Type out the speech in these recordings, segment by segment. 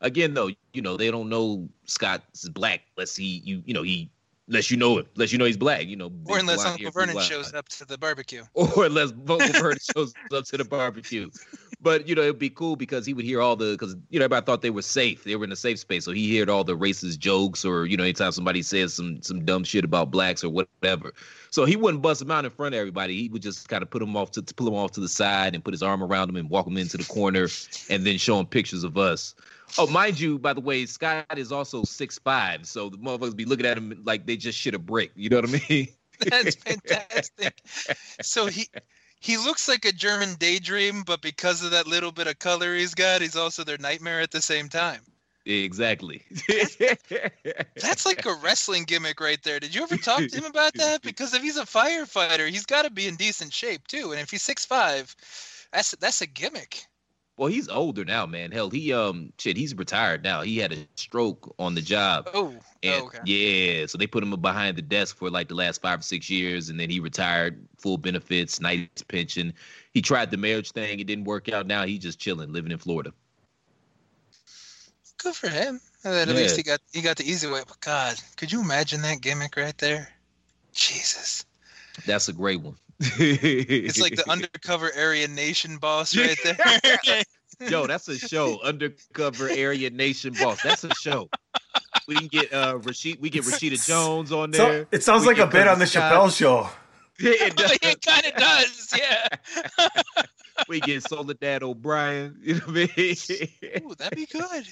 again, though, you know, they don't know Scott's black unless he, you, you know, he, unless you know him, unless you know he's black, you know, or unless Uncle Vernon shows up to the barbecue. or unless Uncle Vernon shows up to the barbecue. But you know, it'd be cool because he would hear all the because you know everybody thought they were safe, they were in a safe space, so he heard all the racist jokes or you know anytime somebody says some some dumb shit about blacks or whatever. So he wouldn't bust them out in front of everybody. He would just kind of put them off to, to pull them off to the side and put his arm around them and walk them into the corner and then show them pictures of us. Oh, mind you, by the way, Scott is also six five, so the motherfuckers be looking at him like they just shit a brick. You know what I mean? That's fantastic. so he he looks like a German daydream, but because of that little bit of color he's got, he's also their nightmare at the same time. Exactly. That's like a wrestling gimmick right there. Did you ever talk to him about that? Because if he's a firefighter, he's got to be in decent shape too. And if he's six five, that's that's a gimmick. Well, he's older now, man. Hell, he um shit, he's retired now. He had a stroke on the job. Oh, And oh, okay. yeah, so they put him behind the desk for like the last five or six years, and then he retired, full benefits, nice pension. He tried the marriage thing, it didn't work out. Now he's just chilling, living in Florida. Good for him. At Yeah. least he got he got the easy way. But God, could you imagine that gimmick right there? Jesus. That's a great one. It's like the undercover Aryan Nation boss right there. Yo, that's a show. Undercover Aryan Nation Boss. That's a show. We can get uh Rashid. We get Rashida Jones on So, there. it sounds We like a bit on the Scott. Chappelle show. It does. it kind of does, yeah. we get Soledad O'Brien. You know what I mean? Ooh, that'd be good.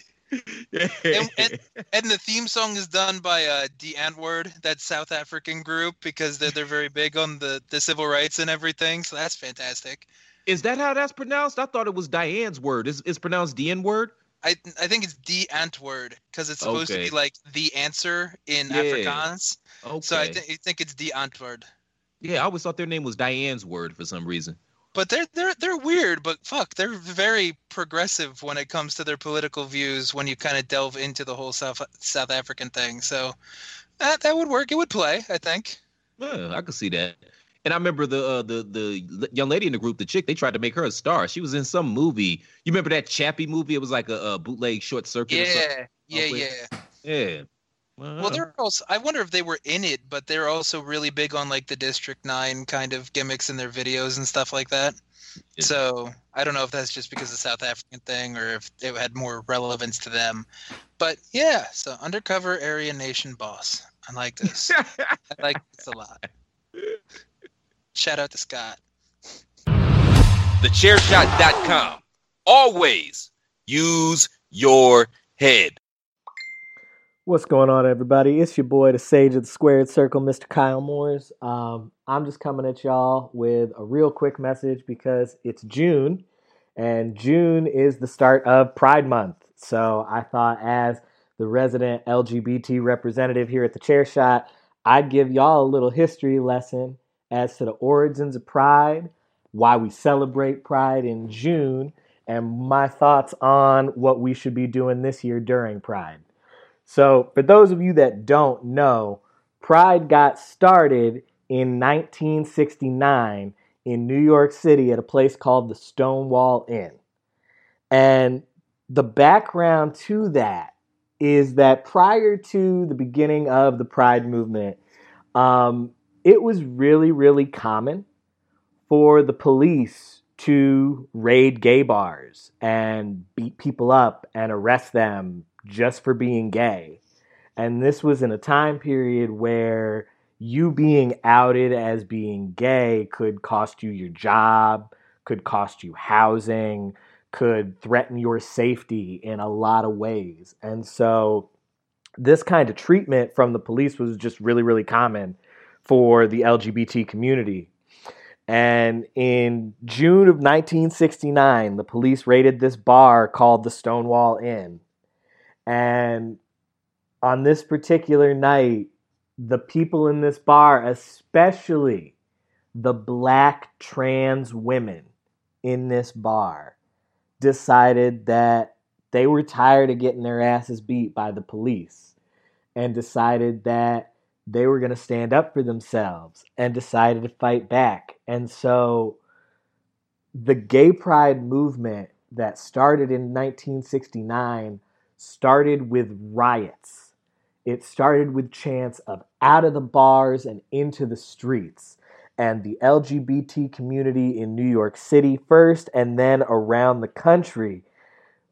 And, and, and the theme song is done by uh, the Antwoord, that South African group, because they're, they're very big on the, the civil rights and everything. So that's fantastic. Is that how that's pronounced? I thought it was Diane's word. Is it's pronounced the N word? I I think it's the Antwoord because it's supposed to be like the answer in Yeah. Afrikaans. Okay. So I, th- I think it's the Antwoord. yeah, I always thought their name was Diane's word for some reason. But they're they're they're weird, but fuck, they're very progressive when it comes to their political views. When you kind of delve into the whole South South African thing, so that that would work. It would play, I think. Yeah, I could see that. And I remember the uh, the the young lady in the group, the chick. They tried to make her a star. She was in some movie. You remember that Chappie movie? It was like a, a bootleg short circuit. or something? Yeah, yeah, yeah. Yeah. Well, they're also. I wonder if they were in it, but they're also really big on like the District Nine kind of gimmicks in their videos and stuff like that. Yeah. So I don't know if that's just because of South African thing or if it had more relevance to them. But yeah, so undercover Aryan nation boss. I like this. I like this a lot. Shout out to Scott. TheChairShot.com. Always use your head. What's going on, everybody? It's your boy, the Sage of the Squared Circle, Mr. Kyle Moores. Um, I'm just coming at y'all with a real quick message because it's June, and June is the start of Pride Month. So I thought, as the resident LGBT representative here at the Chair Shot, I'd give y'all a little history lesson as to the origins of Pride, why we celebrate Pride in June, and my thoughts on what we should be doing this year during Pride. So, for those of you that don't know, Pride got started in 1969 in New York City at a place called the Stonewall Inn. And the background to that is that prior to the beginning of the Pride movement, um, it was really, really common for the police to raid gay bars and beat people up and arrest them just for being gay. And this was in a time period where you being outed as being gay could cost you your job, could cost you housing, could threaten your safety in a lot of ways. And so this kind of treatment from the police was just really, really common for the LGBT community. And in June of 1969, the police raided this bar called the Stonewall Inn. And on this particular night, the people in this bar, especially the black trans women in this bar, decided that they were tired of getting their asses beat by the police and decided that they were going to stand up for themselves and decided to fight back. And so the gay pride movement that started in 1969 started with riots. It started with chants of out of the bars and into the streets. And the LGBT community in New York City first and then around the country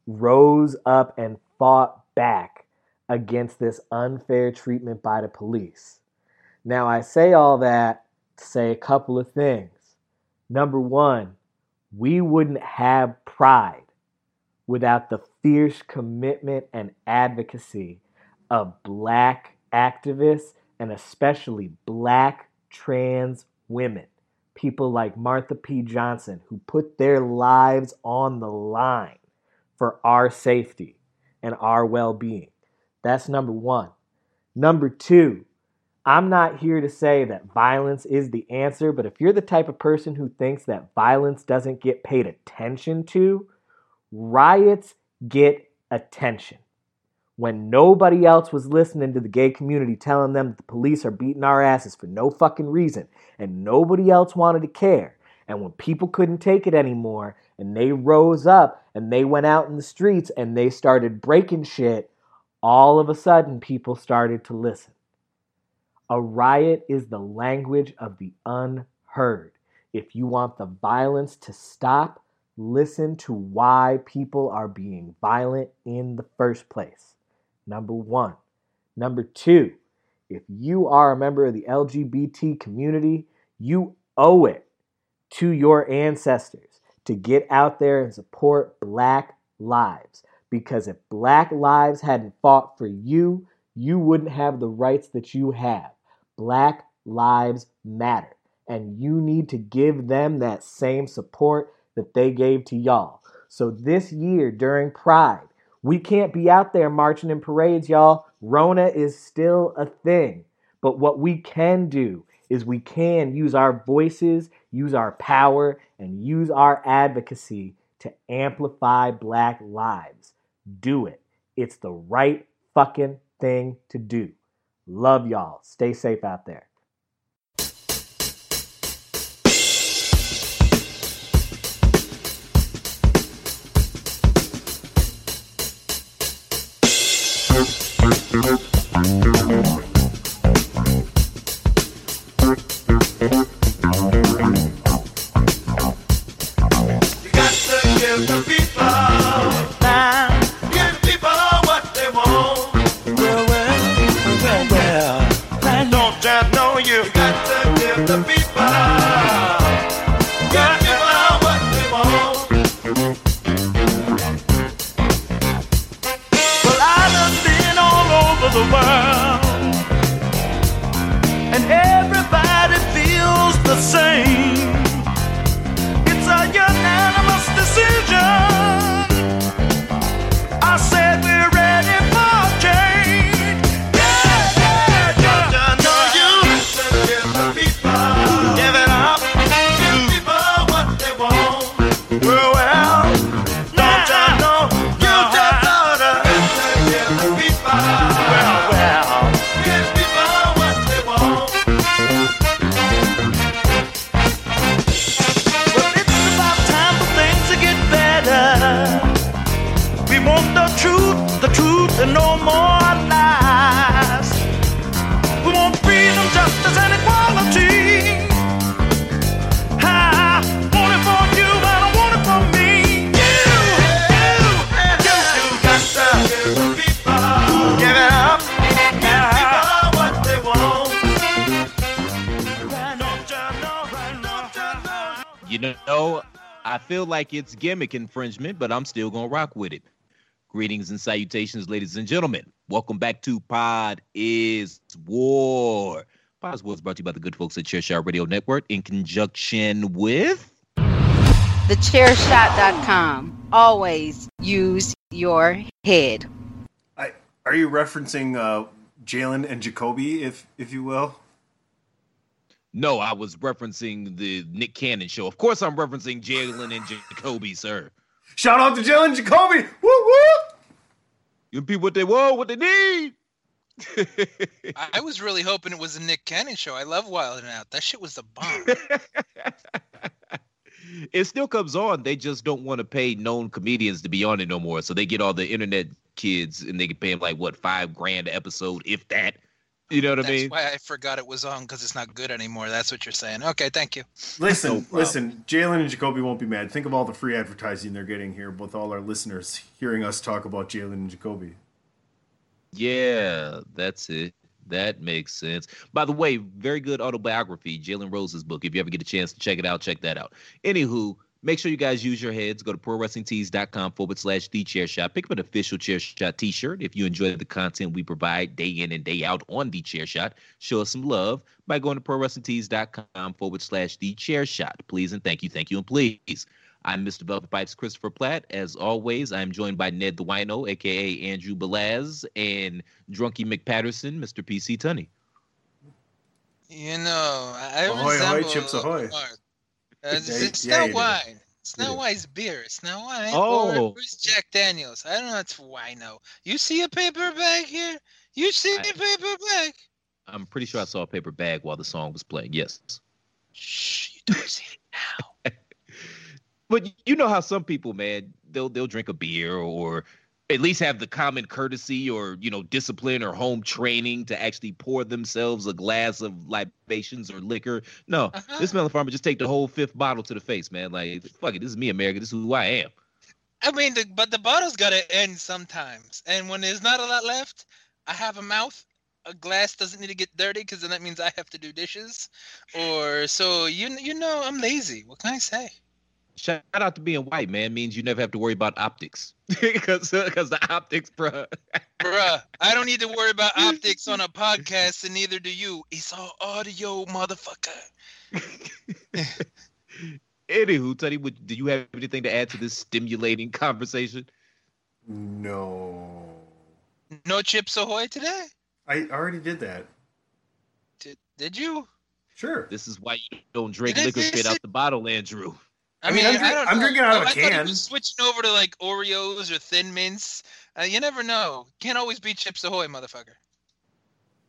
rose up and fought back against this unfair treatment by the police. Now, I say all that to say a couple of things. Number one, we wouldn't have pride without the fierce commitment and advocacy of black activists and especially black trans women. People like Marsha P. Johnson, who put their lives on the line for our safety and our well being. That's number one. Number two, I'm not here to say that violence is the answer, but if you're the type of person who thinks that violence doesn't get paid attention to, riots get attention. When nobody else was listening to the gay community telling them that the police are beating our asses for no fucking reason, and nobody else wanted to care, and when people couldn't take it anymore, and they rose up and they went out in the streets and they started breaking shit, all of a sudden people started to listen. A riot is the language of the unheard. If you want the violence to stop, listen to why people are being violent in the first place. Number one. Number two, if you are a member of the LGBT community, you owe it to your ancestors to get out there and support Black lives. Because if Black lives hadn't fought for you, you wouldn't have the rights that you have. Black lives matter. And you need to give them that same support that they gave to y'all. So this year during Pride, we can't be out there marching in parades, y'all. Rona is still a thing. But what we can do is we can use our voices, use our power, and use our advocacy to amplify Black lives. Do it. It's the right fucking thing to do. Love y'all. Stay safe out there. Mm-hmm. Like it's gimmick infringement, but I'm still gonna rock with it. Greetings and salutations, ladies and gentlemen. Welcome back to Pod is War. Pod is War is brought to you by the good folks at Chairshot Radio Network in conjunction with thechairshot.com. Always use your head. I, are you referencing uh, Jalen and Jacoby, if if you will? No, I was referencing the Nick Cannon show. Of course, I'm referencing Jalen and Jacoby, sir. Shout out to Jalen Jacoby. Woo woo. You people what they want, what they need. I was really hoping it was a Nick Cannon show. I love Wild 'N Out. That shit was the bomb. it still comes on. They just don't want to pay known comedians to be on it no more. So they get all the internet kids, and they can pay them like what five grand an episode, if that. You know what That's I mean? That's why I forgot it was on because it's not good anymore. That's what you're saying. Okay, thank you. Listen, No listen. Jalen and Jacoby won't be mad. Think of all the free advertising they're getting here with all our listeners hearing us talk about Jalen and Jacoby. Yeah, that's it. That makes sense. By the way, very good autobiography, Jalen Rose's book. If you ever get a chance to check it out, check that out. Anywho, make sure you guys use your heads. Go to prowrestlingtees.com forward slash the chair shot. Pick up an official chair shot t shirt. If you enjoy the content we provide day in and day out on the chair shot, show us some love by going to prowrestlingtees.com forward slash the chair shot. Please and thank you, thank you, and please. I'm Mr. Velvet Pipes Christopher Platt. As always, I'm joined by Ned the Wino, aka Andrew Balaz, and Drunky McPatterson, Mr. PC Tunney. You know, I Ahoy, ahoy, resemble Chips ahoy. Mark. Uh, it's Yeah, it's yeah, not you do. wine. It's You not do. wine's beer. It's not wine. Oh. Or it's Jack Daniels. I don't know. It's wino. You see a paper bag here? You see I- a paper bag? I'm pretty sure I saw a paper bag while the song was playing. Yes. Shh, you don't see it now. But you know how some people, man, they'll they'll drink a beer or at least have the common courtesy or you know discipline or home training to actually pour themselves a glass of libations or liquor. No, Uh-huh. this melon farmer just take the whole fifth bottle to the face, man. Like fuck it, this is me, America. This is who I am. I mean, the, but the bottle's got to end sometimes. And when there's not a lot left, I have a mouth. A glass doesn't need to get dirty because then that means I have to do dishes. Or so you you know I'm lazy. What can I say? Shout out to being white, man. Means you never have to worry about optics because because the optics, bruh. Bruh, I don't need to worry about optics on a podcast, and neither do you. It's all audio, motherfucker. Anywho, Teddy, would, do you have anything to add to this stimulating conversation? No, No chips ahoy today? I already did that. Did did you? Sure. This is why you don't drink Did liquor did straight out the bottle, Andrew. I, I mean, mean, I'm I drink- don't I'm drinking out of I a can. was switching over to like Oreos or Thin Mints. Uh, you never know. Can't always be Chips Ahoy, motherfucker.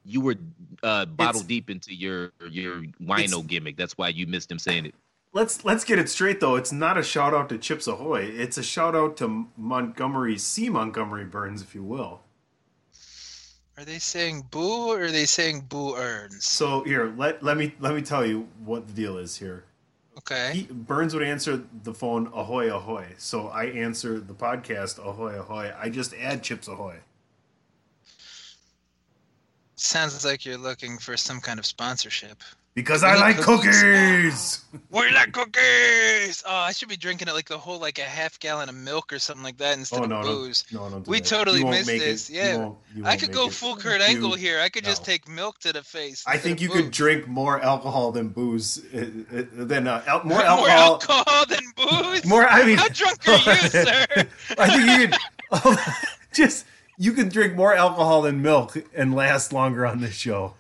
You were uh, bottle It's- deep into your your wino gimmick. That's why you missed him saying it. Let's let's get it straight though. It's not a shout out to Chips Ahoy. It's a shout out to Montgomery C. Montgomery Burns, if you will. Are they saying boo or are they saying boo earns? So here, let let me let me tell you what the deal is here. Okay. He, Burns would answer the phone ahoy ahoy. So I answer the podcast ahoy ahoy. I just add Chips Ahoy. Sounds like you're looking for some kind of sponsorship. Because We I like cookies. cookies. We like cookies. Oh, I should be drinking it like the whole like a half gallon of milk or something like that instead Oh of booze. no, no, don't We that. totally missed make it. this, You yeah. won't- you I won't could go it. full Kurt Angle here. I could just no. take milk to the face. I think you could drink more alcohol than booze. uh, uh, Than uh, al- more more alcohol. alcohol than booze. More. I mean, How drunk are you, sir? I think you could just you could drink more alcohol than milk and last longer on this show.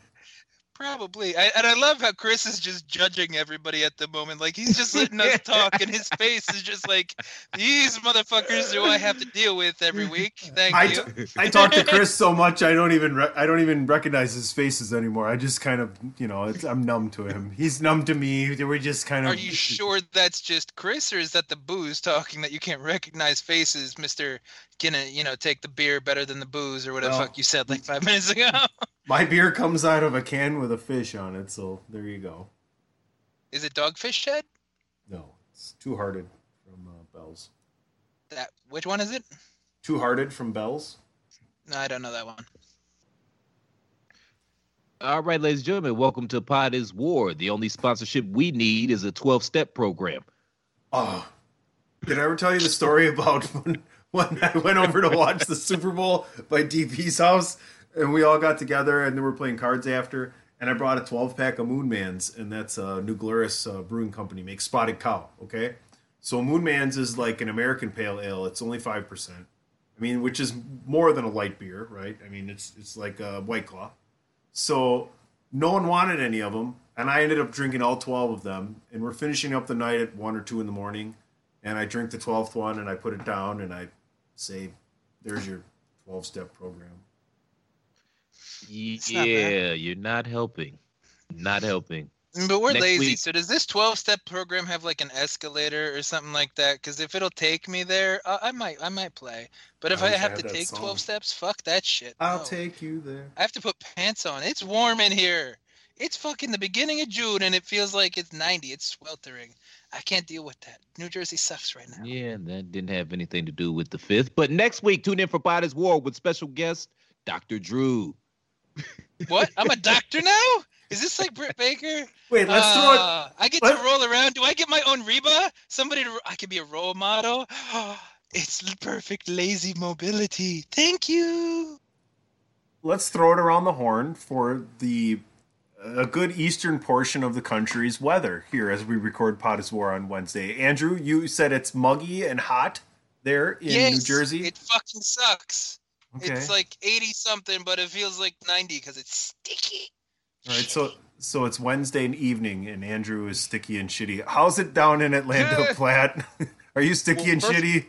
Probably. I, and I love how Chris is just judging everybody at the moment. Like he's just letting us talk, and his face is just like, "These motherfuckers do I have to deal with every week?" Thank I, you. t- I talk to Chris so much I don't even re- I don't even recognize his faces anymore. I just kind of you know it's, I'm numb to him. He's numb to me. We're just kind of. Are you sure that's just Chris, or is that the booze talking that you can't recognize faces, Mister? Gonna you know take the beer better than the booze, or whatever the fuck you said like five minutes ago? My beer comes out of a can with a fish on it, so there you go. is it Dogfish Head? No, it's Two Hearted from uh, Bells. That which one is it? Two Hearted from Bells. No, I don't know that one. All right, ladies and gentlemen, welcome to Pod is War. The only sponsorship we need is a 12 step program. Oh, did I ever tell you the story about when, when I went over to watch the Super Bowl by DP's house and we all got together and then we're playing cards after and I brought a 12 pack of Moonmans, and that's a New Glarus uh, brewing company makes Spotted Cow. Okay, so Moonmans is like an American pale ale. It's only five percent. I mean, which is more than a light beer, right? I mean, it's it's like a White Claw. So no one wanted any of them, and I ended up drinking all 12 of them. And we're finishing up the night at one or two in the morning, and I drink the 12th one and I put it down and I say, "There's your 12 step program." Not. Yeah, you're not helping. Not helping. But we're Next lazy. week- So does this 12 step program have like an escalator or something like that? Because if it'll take me there, uh, I might I might play. But if I I, have to take song. 12 steps, fuck that shit. I'll no. take you there. I have to put pants on. It's warm in here. It's fucking the beginning of June and it feels like it's 90. It's sweltering. I can't deal with that. New Jersey sucks right now. Yeah, that didn't have anything to do with the fifth. But next week, tune in for Pod is War with special guest Dr. Drew. What? I'm a doctor now? Is this like Britt Baker? Wait, let's throw it. Ah, I get let- to roll around. Do I get my own Reba? Somebody to, I could be a role model. It's perfect lazy mobility. Thank you. Let's throw it around the horn for the a good eastern portion of the country's weather here as we record Pod is War on Wednesday. Andrew, you said it's muggy and hot there in yes, New Jersey. It fucking sucks. Okay. It's like 80 something, but it feels like 90 because it's sticky. All right, so so it's Wednesday evening, and Andrew is sticky and shitty. How's it down in Atlanta, Platt? Are you sticky Well, and first- shitty?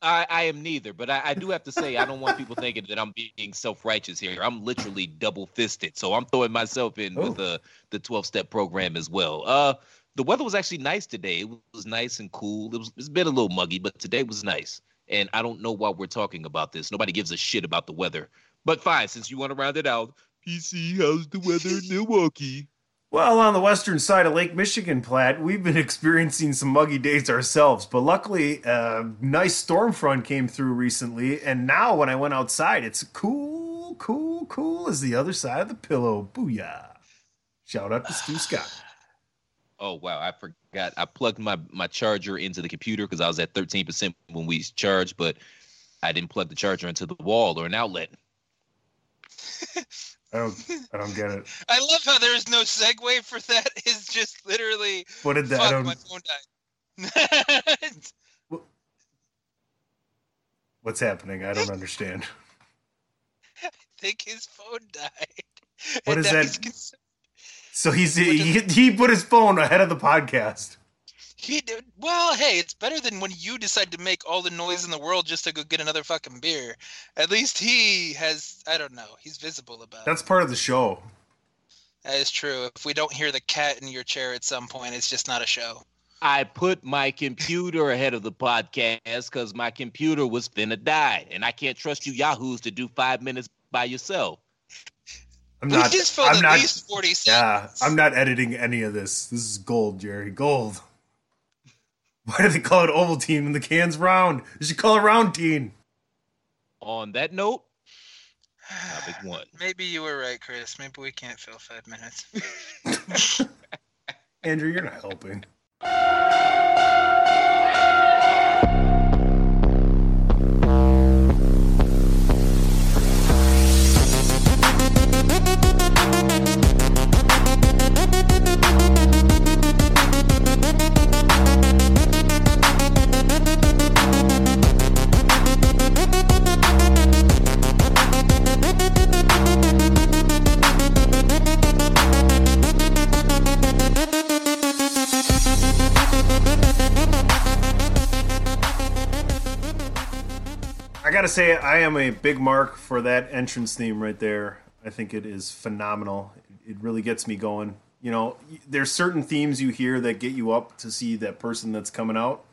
I, I am neither, but I, I do have to say I don't want people thinking that I'm being self-righteous here. I'm literally double-fisted, so I'm throwing myself in with Oh. the the 12-step program as well. Uh, the weather was actually nice today. It was nice and cool. It was it's been a little muggy, but today was nice. And I don't know why we're talking about this. Nobody gives a shit about the weather. But fine, since you want to round it out, PC, how's the weather in Milwaukee? Well, on the western side of Lake Michigan, Platt, we've been experiencing some muggy days ourselves. But luckily, a nice storm front came through recently, and now when I went outside, it's cool, cool, cool as the other side of the pillow. Booyah! Shout out to Stu Scott. Oh wow, I forgot. I plugged my my charger into the computer because I was at 13% when we charged, but I didn't plug the charger into the wall or an outlet. I don't, I don't get it. I love how there's no segue for that. It's just literally, What did that? I don't, my phone died. what's happening? I don't understand. I think his phone died. What is And is now that? He's cons- So he's he, he put his phone ahead of the podcast. He did well. Hey, it's better than when you decide to make all the noise in the world just to go get another fucking beer. At least he has. I don't know. He's visible about That's it. part of the show. That is true. If we don't hear the cat in your chair at some point, it's just not a show. I put my computer ahead of the podcast because my computer was finna die, and I can't trust you yahoos to do five minutes by yourself. I'm we not. just filled I'm at not. least forty seconds. Yeah. I'm not editing any of this. This is gold, Jerry. Gold. Why do they call it Ovaltine when the can's round? They should call it Roundtine. On that note, topic one. Maybe you were right, Chris. Maybe we can't fill five minutes. Andrew, you're not helping. Gotta say, I am a big mark for that entrance theme right there. I think it is phenomenal. It really gets me going. You know, there's certain themes you hear that get you up to see that person that's coming out,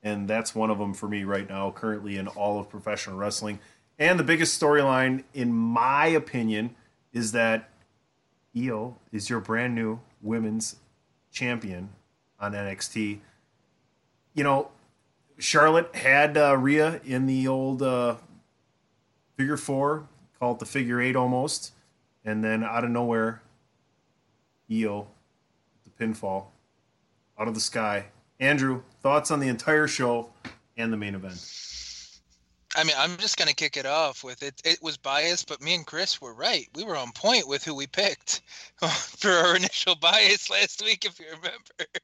and that's one of them for me right now, currently in all of professional wrestling. And the biggest storyline, in my opinion, is that Io is your brand new women's champion on NXT. You know, Charlotte had uh, Rhea in the old uh, figure four, call it the figure eight almost, and then out of nowhere, Io, the pinfall, out of the sky. Andrew, thoughts on the entire show and the main event? I mean, I'm just gonna kick it off with it. It was biased, but me and Chris were right. We were on point with who we picked for our initial bias last week, if you remember.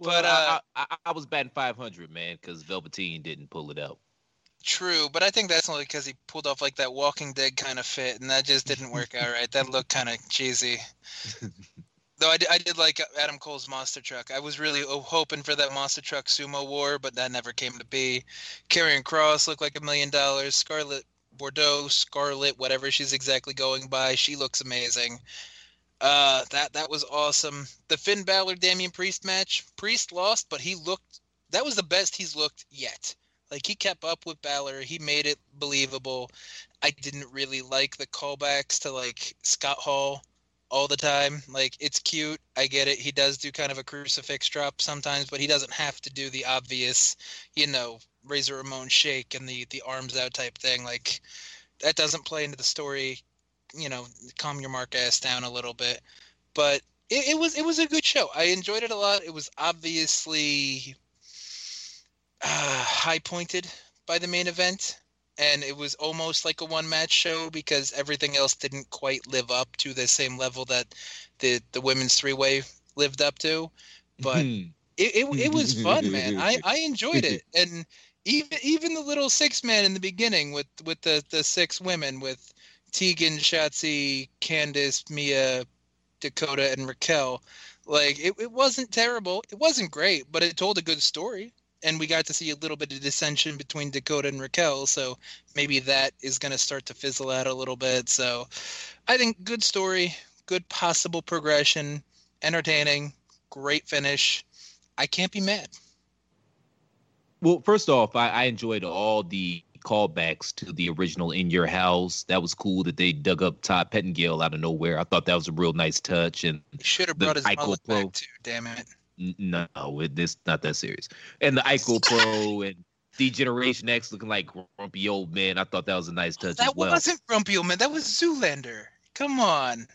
But But uh, I, I, I was batting 500, man, because Velveteen didn't pull it out. true. But I think that's only because he pulled off like that Walking Dead kind of fit, and that just didn't work out right. That looked kind of cheesy. Though I did, I did like Adam Cole's monster truck. I was really hoping for that monster truck sumo war, but that never came to be. Karrion Kross looked like a million dollars. Scarlett Bordeaux, Scarlett, whatever she's exactly going by, she looks amazing. Uh, that that was awesome. The Finn Balor Damian Priest match. Priest lost, but he looked. That was the best he's looked yet. Like he kept up with Balor. He made it believable. I didn't really like the callbacks to like Scott Hall all the time. Like it's cute. I get it. He does do kind of a crucifix drop sometimes, but he doesn't have to do the obvious, you know, Razor Ramon shake and the the arms out type thing. Like that doesn't play into the story. You know, calm your mark ass down a little bit. But it, it was it was a good show. I enjoyed it a lot. It was obviously uh, high pointed by the main event and it was almost like a one match show because everything else didn't quite live up to the same level that the the women's three way lived up to but mm-hmm. it, it, it was fun man. I i enjoyed it. And even even the little six man in the beginning with with the the six women with tegan shotzi candice mia dakota and raquel like it, it wasn't terrible. It wasn't great but it told a good story and we got to see a little bit of dissension between Dakota and Raquel, so maybe that is going to start to fizzle out a little bit. So I think good story, good possible progression, entertaining, great finish. I can't be mad. Well, first off, I, I enjoyed all the callbacks to the original In Your House. That was cool that they dug up Todd Pettengill out of nowhere. I thought that was a real nice touch. And should have brought his mullet back too. Damn it no, it, this not that serious. And the Ico Pro and D-Generation X looking like grumpy old man. I thought that was a nice touch. That well. wasn't grumpy old man. That was Zoolander. Come on.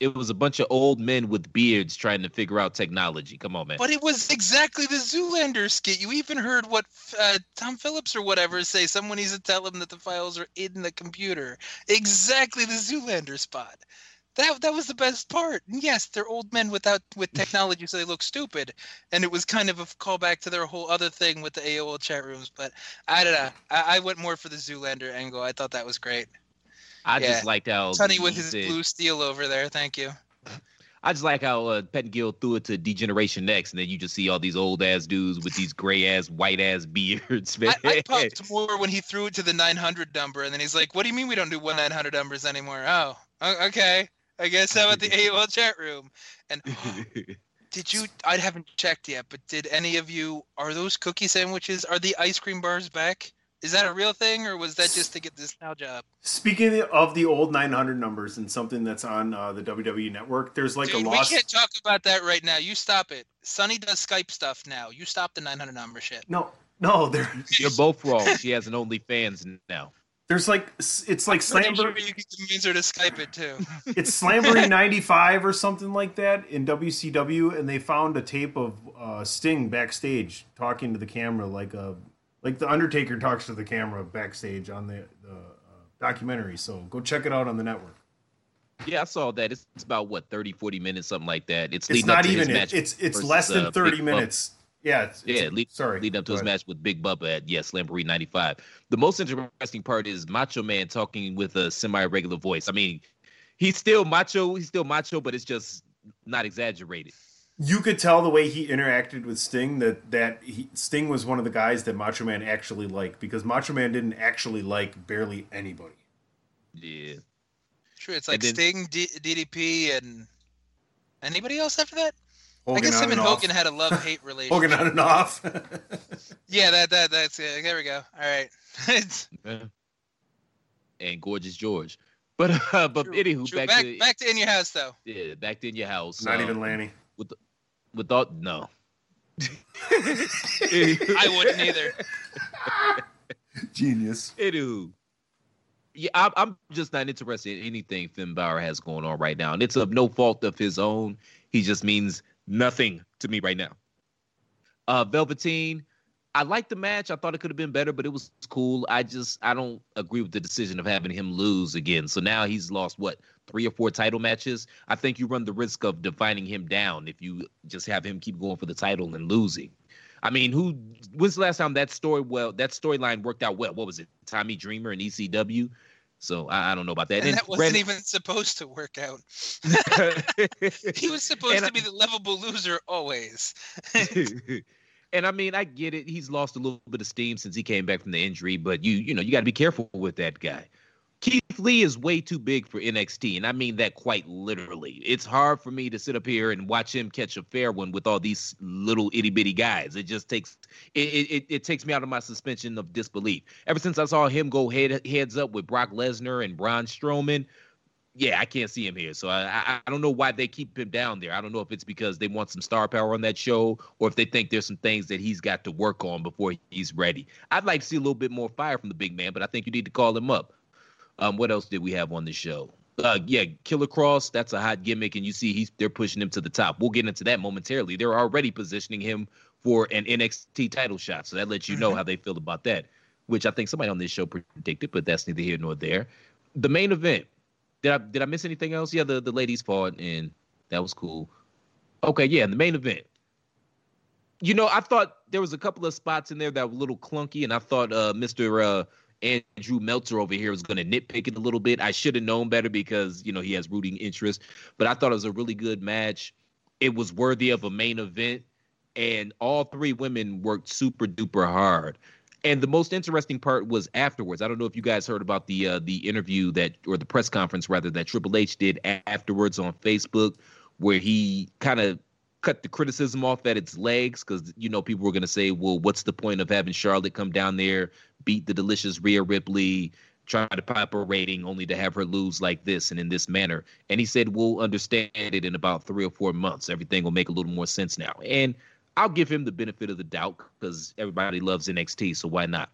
It was a bunch of old men with beards trying to figure out technology. Come on, man. But it was exactly the Zoolander skit. You even heard what uh, Tom Phillips or whatever say. Someone needs to tell him that the files are in the computer. Exactly the Zoolander spot that that was the best part. And yes, they're old men without with technology, so they look stupid. And it was kind of a callback to their whole other thing with the AOL chat rooms. But I don't know. I, I went more for the Zoolander angle. I thought that was great. I yeah. just liked how Sonny with his blue steel over there. Thank you. I just like how uh, Pettengill threw it to D-Generation X, and then you just see all these old ass dudes with these gray ass, white ass beards. Man. I, I popped more when he threw it to the 900 number, and then he's like, "What do you mean we don't do one 900 numbers anymore?" Oh, okay. I guess I'm at the AOL chat room. And did you? I haven't checked yet, but did any of you? Are those cookie sandwiches? Are the ice cream bars back? Is that a real thing, or was that just to get this now job? Speaking of the old 900 numbers and something that's on uh, the WWE Network, there's like Dude, a lost. We can't talk about that right now. You stop it. Sunny does Skype stuff now. You stop the 900 number shit. No, no, they're you're both wrong. She has an OnlyFans now. There's like it's like Slamboree. Sure you can convince her to Skype it too. it's Slamboree '95 or something like that in WCW, and they found a tape of uh, Sting backstage talking to the camera, like a like the Undertaker talks to the camera backstage on the, the uh, documentary. So go check it out on the network. Yeah, I saw that. It's, it's about what 30, 40 minutes, something like that. It's, it's not even. It, it's it's less than uh, thirty minutes. Yeah, it's, yeah. It's, lead, sorry, leading up to his match with Big Bubba at yes, Slamboree '95. The most interesting part is Macho Man talking with a semi-regular voice. I mean, he's still macho. He's still macho, but it's just not exaggerated. You could tell the way he interacted with Sting that that he, Sting was one of the guys that Macho Man actually liked because Macho Man didn't actually like barely anybody. Yeah, true. It's like then, Sting, D- DDP, and anybody else after that. Hogan I guess him and, and Hogan had a love hate relationship. Hogan on and off. yeah, that that that's it. There we go. All right. and gorgeous George. But uh, but True. anywho, True. back, back, to back to in your house though. Yeah, back to in your house. Not um, even Lanny. With with all no. I wouldn't either. Genius. Anywho. Yeah, I'm, I'm just not interested in anything Finn Balor has going on right now, and it's of no fault of his own. He just means nothing to me right now. Uh, Velveteen, I liked the match. I thought it could have been better, but it was cool. I just I don't agree with the decision of having him lose again. So now he's lost what three or four title matches. I think you run the risk of defining him down if you just have him keep going for the title and losing. I mean, who? When's the last time that story? Well, that storyline worked out well. What was it? Tommy Dreamer and ECW. So I, I don't know about that. And, and that wasn't Brandon... even supposed to work out. he was supposed and to be the lovable loser always. and I mean, I get it. He's lost a little bit of steam since he came back from the injury, but you, you know, you got to be careful with that guy. Keith Lee is way too big for NXT, and I mean that quite literally. It's hard for me to sit up here and watch him catch a fair one with all these little itty bitty guys. It just takes it, it it takes me out of my suspension of disbelief. Ever since I saw him go head heads up with Brock Lesnar and Braun Strowman, yeah, I can't see him here. So I, I, I don't know why they keep him down there. I don't know if it's because they want some star power on that show or if they think there's some things that he's got to work on before he's ready. I'd like to see a little bit more fire from the big man, but I think you need to call him up. Um, what else did we have on the show? Uh, yeah, Killer Kross, that's a hot gimmick, and you see he's they're pushing him to the top. We'll get into that momentarily. They're already positioning him for an NXT title shot, so that lets you know mm-hmm. how they feel about that. Which I think somebody on this show predicted, but that's neither here nor there. The main event. Did I did I miss anything else? Yeah, the the ladies fought, and that was cool. Okay, yeah, the main event. You know, I thought there was a couple of spots in there that were a little clunky, and I thought uh, Mr. Uh, Andrew Meltzer over here was going to nitpick it a little bit. I should have known better because you know he has rooting interest, but I thought it was a really good match. It was worthy of a main event, and all three women worked super duper hard. And the most interesting part was afterwards. I don't know if you guys heard about the uh, the interview that or the press conference rather that Triple H did afterwards on Facebook, where he kind of cut the criticism off at its legs because you know people were going to say, well, what's the point of having Charlotte come down there, beat the delicious Rhea Ripley, try to pop a rating only to have her lose like this and in this manner? And he said, we'll understand it in about three or four months. Everything will make a little more sense now. And I'll give him the benefit of the doubt because everybody loves NXT, so why not?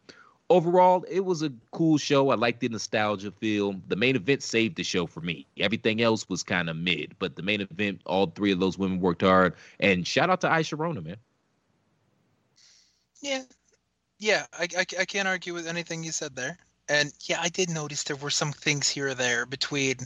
Overall, it was a cool show. I liked the nostalgia feel. The main event saved the show for me. Everything else was kind of mid, but the main event, all three of those women worked hard. And shout out to Aisha Rona, man. Yeah, yeah, I, I, I can't argue with anything you said there. And yeah, I did notice there were some things here or there between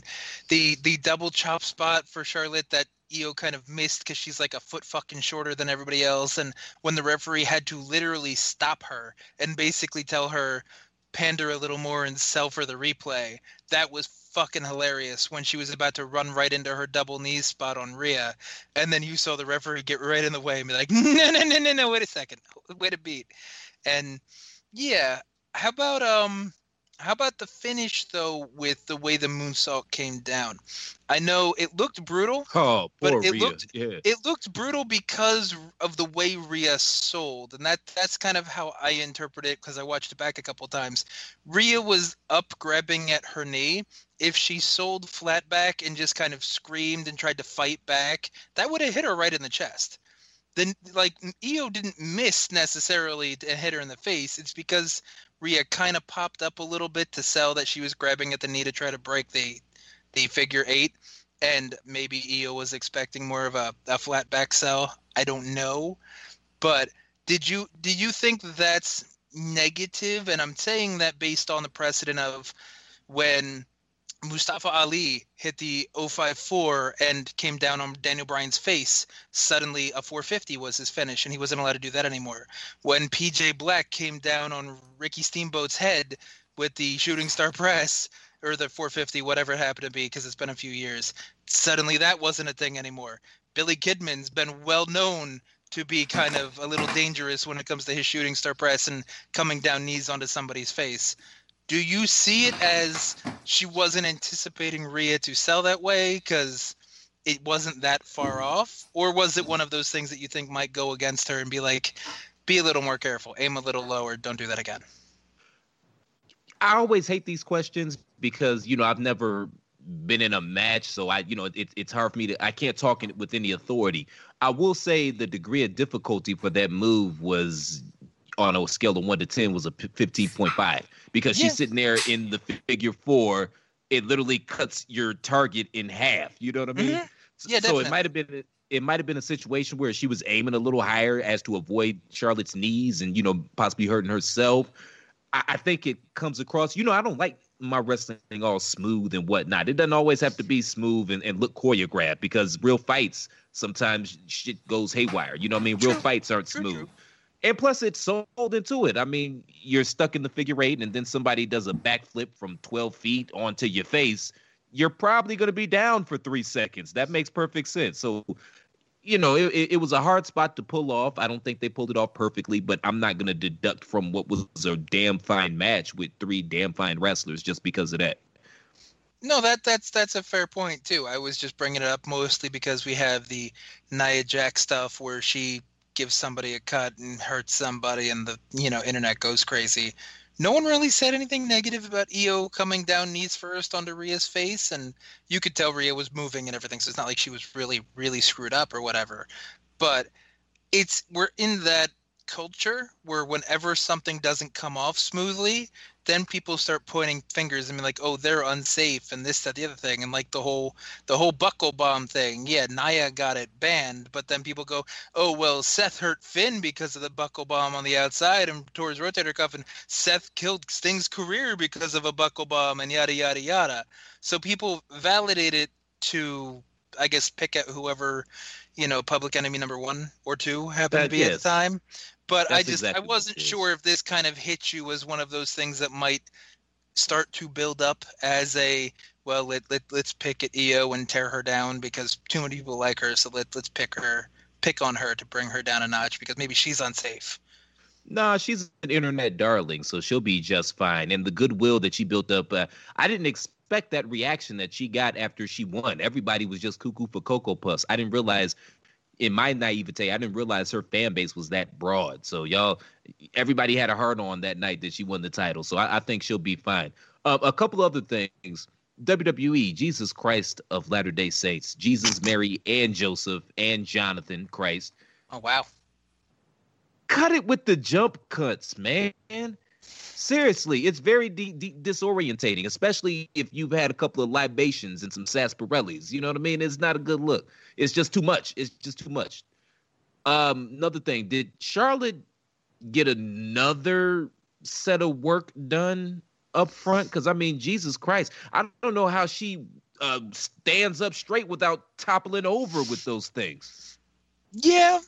the the double chop spot for Charlotte that Io kind of missed because she's like a foot fucking shorter than everybody else. And when the referee had to literally stop her and basically tell her, pander a little more and sell for the replay, that was fucking hilarious when she was about to run right into her double knee spot on Rhea. And then you saw the referee get right in the way and be like, no, no, no, no, no, wait a second. Wait a beat. And yeah, how about, um, how about the finish though with the way the moonsault came down? I know it looked brutal. Oh, but it Rhea. looked yeah. it looked brutal because of the way Rhea sold, and that that's kind of how I interpret it because I watched it back a couple times. Rhea was up grabbing at her knee. If she sold flat back and just kind of screamed and tried to fight back, that would have hit her right in the chest then like Io didn't miss necessarily to hit her in the face. It's because Rhea kind of popped up a little bit to sell that she was grabbing at the knee to try to break the the figure eight, and maybe Io was expecting more of a, a flat back sell. I don't know, but did you did you think that's negative? And I'm saying that based on the precedent of when Mustafa Ali hit the 054 and came down on Daniel Bryan's face, suddenly a 450 was his finish, and he wasn't allowed to do that anymore. When PJ Black came down on Ricky Steamboat's head with the shooting star press, or the 450, whatever it happened to be, because it's been a few years, suddenly that wasn't a thing anymore. Billy Kidman's been well known to be kind of a little dangerous when it comes to his shooting star press and coming down knees onto somebody's face. Do you see it as she wasn't anticipating Rhea to sell that way because it wasn't that far off, or was it one of those things that you think might go against her and be like, be a little more careful, aim a little lower, don't do that again? I always hate these questions because you know I've never been in a match, so I you know it, it's hard for me to I can't talk with any authority. I will say the degree of difficulty for that move was on a scale of one to ten was a fifteen point five because she's sitting there in the figure four. It literally cuts your target in half. You know what I mean? Mm-hmm. Yeah, so it might have been it might have been a situation where she was aiming a little higher as to avoid Charlotte's knees and you know possibly hurting herself. I, I think it comes across. You know, I don't like my wrestling all smooth and whatnot. It doesn't always have to be smooth and, and look choreographed because real fights sometimes shit goes haywire. You know what I mean? Real fights aren't smooth. And plus, it's sold into it. I mean, you're stuck in the figure eight, and then somebody does a backflip from 12 feet onto your face. You're probably going to be down for three seconds. That makes perfect sense. So, you know, it, it was a hard spot to pull off. I don't think they pulled it off perfectly, but I'm not going to deduct from what was a damn fine match with three damn fine wrestlers just because of that. No, that that's that's a fair point too. I was just bringing it up mostly because we have the Nia Jax stuff where she gives somebody a cut and hurts somebody, and the you know internet goes crazy. No one really said anything negative about Io coming down knees first onto Rhea's face, and you could tell Rhea was moving and everything, so it's not like she was really really screwed up or whatever. But it's we're in that culture where whenever something doesn't come off smoothly, then people start pointing fingers and be like, "Oh, they're unsafe," and this, that, the other thing, and like the whole the whole buckle bomb thing. Yeah, Nia got it banned, but then people go, "Oh, well, Seth hurt Finn because of the buckle bomb on the outside and tore his rotator cuff, and Seth killed Sting's career because of a buckle bomb, and yada yada yada." So people validate it to, I guess, pick at whoever, you know, public enemy number one or two happened That- to be at the time. But I just exactly I wasn't sure if this kind of hit you as one of those things that might start to build up as a well let, let let's pick at Io and tear her down because too many people like her so let let's pick her pick on her to bring her down a notch because maybe she's unsafe. Nah, she's an internet darling, so she'll be just fine. And the goodwill that she built up, uh, I didn't expect that reaction that she got after she won. Everybody was just cuckoo for Cocoa Puffs. I didn't realize, in my naivete, I didn't realize her fan base was that broad. So y'all, everybody had a heart on that night that she won the title. So I, I think she'll be fine. Uh, a couple other things. WWE, Jesus Christ of Latter Day Saints, Jesus, Mary, and Joseph, and Jonathan Christ Oh wow. cut it with the jump cuts, man. Seriously, it's very de- de- disorientating, especially if you've had a couple of libations and some sarsaparillas. You know what I mean? It's not a good look. It's just too much. It's just too much. Um, another thing, did Charlotte get another set of work done up front? Because I mean, Jesus Christ, I don't know how she uh, stands up straight without toppling over with those things. Yeah.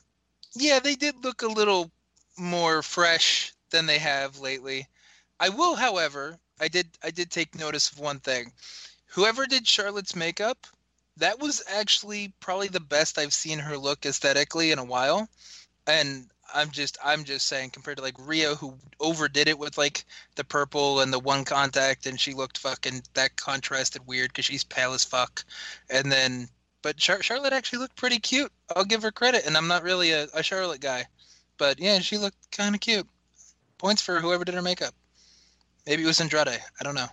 Yeah, they did look a little more fresh than they have lately. I will, however, I did I did take notice of one thing. Whoever did Charlotte's makeup, that was actually probably the best I've seen her look aesthetically in a while. And I'm just I'm just saying compared to like Rio who overdid it with like the purple and the one contact and she looked fucking that contrasted weird cuz she's pale as fuck. And then but Char- Charlotte actually looked pretty cute. I'll give her credit and I'm not really a, a Charlotte guy. But yeah, she looked kind of cute. Points for whoever did her makeup. Maybe it was Andrade. I don't know.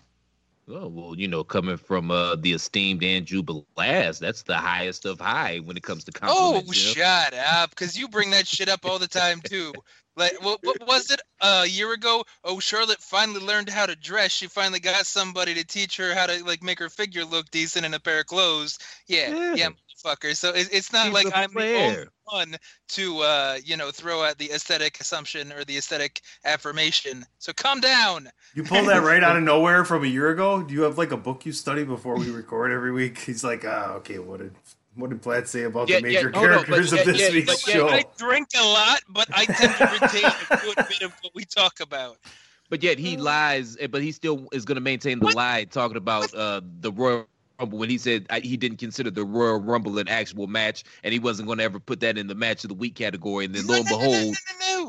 Oh well, you know, coming from uh, the esteemed Andrew Balaz, that's the highest of high when it comes to Oh, compliments. know? shut up! Because you bring that shit up all the time too. Like, what, what was it uh, a year ago? Oh, Charlotte finally learned how to dress. She finally got somebody to teach her how to like make her figure look decent in a pair of clothes. Yeah, yeah, Yeah. Motherfucker. So it, it's not She's like I'm the only one to uh, you know throw out the aesthetic assumption or the aesthetic affirmation. So calm down. You pulled that right out of nowhere from a year ago. Do you have like a book you study before we record every week? He's like, ah, okay, what did what did Platt say about Yeah, the yeah, major hold on, but characters yeah, of this yeah, week's yeah, show? I drink a lot, but I tend to retain a good bit of what we talk about. But yet he lies, eh, but he still is going to maintain the What? lie, talking about uh, the Royal Rumble when he said uh, he didn't consider the Royal Rumble an actual match, and he wasn't going to ever put that in the match of the week category. And then lo and behold,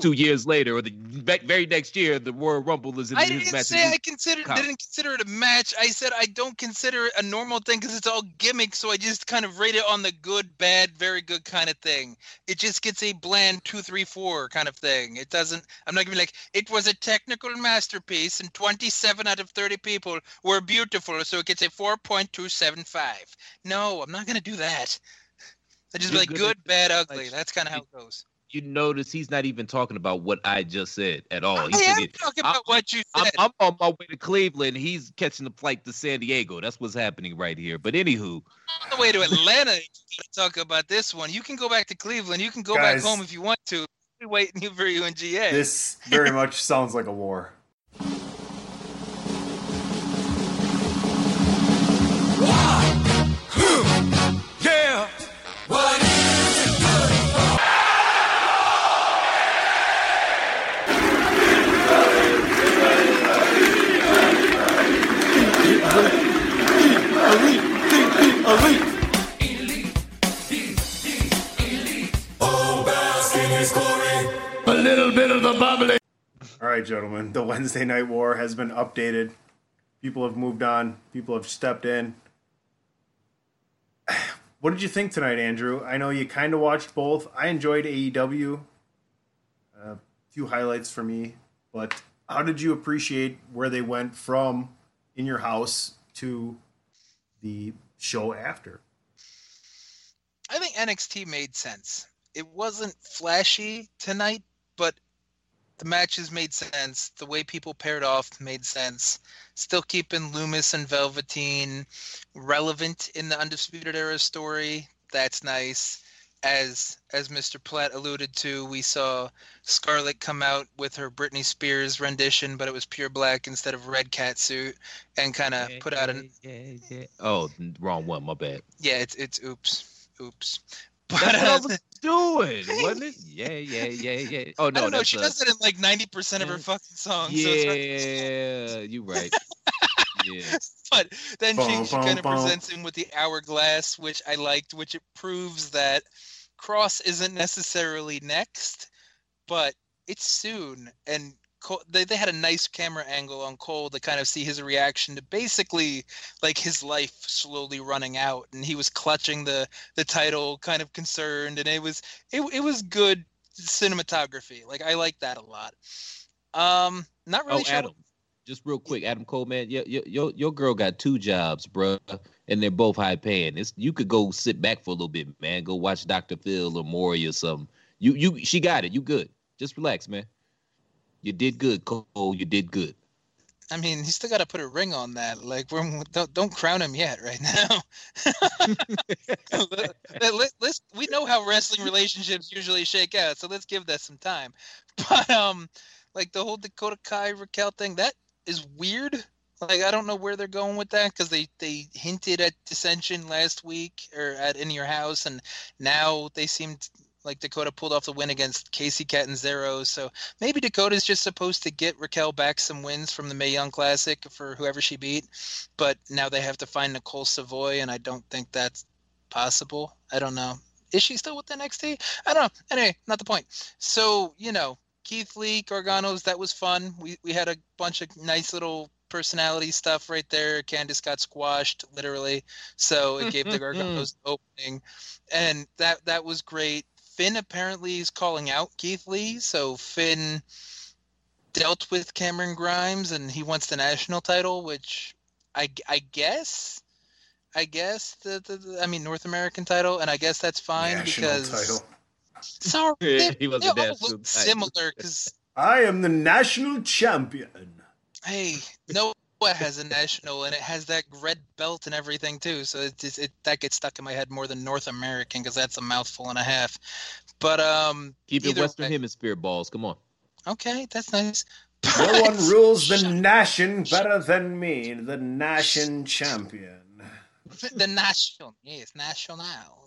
two years later, or the ve- very next year, the Royal Rumble is in I his match. say the I considered didn't consider it a match. I said I don't consider it a normal thing because it's all gimmick. So I just kind of rate it on the good, bad, very good kind of thing. It just gets a bland two, three, four kind of thing. It doesn't. I'm not gonna be like it was a technical masterpiece, and 27 out of 30 people were beautiful, so it gets a 4.275. No, I'm not gonna do that. I just be You're like good good, bad, ugly. like, That's kind of how it goes. You notice he's not even talking about what I just said at all. He I am it- talking I'm- about what you I'm, said. I'm on my way to Cleveland. He's catching the flight to San Diego. That's what's happening right here. But anywho, on the way to Atlanta to talk about this one. You can go back to Cleveland. You can go Guys. back home if you want to. We're waiting for you in GA. This very much sounds like a war. All right, gentlemen, the Wednesday Night War has been updated. People have moved on. People have stepped in. What did you think tonight, Andrew? I know you kind of watched both. I enjoyed AEW. A uh, few highlights for me, but how did you appreciate where they went from in your house to the show after? I think NXT made sense. It wasn't flashy tonight, the matches made sense. The way people paired off made sense. Still keeping Lumis and Velveteen relevant in the Undisputed Era story. That's nice. As as Mr. Platt alluded to, we saw Scarlett come out with her Britney Spears rendition, but it was pure black instead of red cat suit, and kind of put out an Yeah, yeah. Oh, wrong one. My bad. yeah. It's it's oops, oops. But That's what I was doing, wasn't it? Yeah, yeah, yeah, yeah. Oh I no, don't know. She uh, does it in like ninety percent of her fucking songs. So it's hard- Yeah, you right. yeah. but then she, Bum, she bum, kind of presents him with the hourglass, which I liked, which it proves that Kross isn't necessarily next, but it's soon. And Cole, they, they had a nice camera angle on Cole to kind of see his reaction to basically like his life slowly running out, and he was clutching the the title, kind of concerned, and it was it, it was good cinematography. Like I like that a lot. Um, not really Oh, sure. Adam, just real quick, Adam Cole, man, your your your, your girl got two jobs, bro, and they're both high paying. It's you could go sit back for a little bit, man. Go watch Doctor Phil or Maury or something. You you she got it. You good. Just relax, man. You did good, Cole. You did good. I mean, he's still got to put a ring on that. Like, we're, don't don't crown him yet, right now. let, let, let's we know how wrestling relationships usually shake out, so let's give that some time. But um, like the whole Dakota Kai Raquel thing, that is weird. Like, I don't know where they're going with that because they they hinted at dissension last week or at in your house, and now they seemed like Dakota pulled off the win against Kacy Catanzaro. So maybe Dakota's just supposed to get Raquel back some wins from the Mae Young Classic for whoever she beat, but now they have to find Nicole Savoy, and I don't think that's possible. I don't know. Is she still with NXT? I don't know. Anyway, not the point. So you know, Keith Lee, Garganos, that was fun. We we had a bunch of nice little personality stuff right there. Candice got squashed literally, so it gave the Garganos opening, and that that was great. Finn apparently is calling out Keith Lee, so Finn dealt with Cameron Grimes and he wants the national title, which I, I guess, I guess the, the, the- I mean North American title, and I guess that's fine National because title. sorry, Yeah, they, he was they a all look similar because I am the national champion. hey, Noah has a national and it has that red belt and everything too. So it, it, it that gets stuck in my head more than North American because that's a mouthful and a half. But um, Keep it Western way. Hemisphere balls. Come on. okay, that's nice. No one rules the nation better than me, the nation champion. the national yes national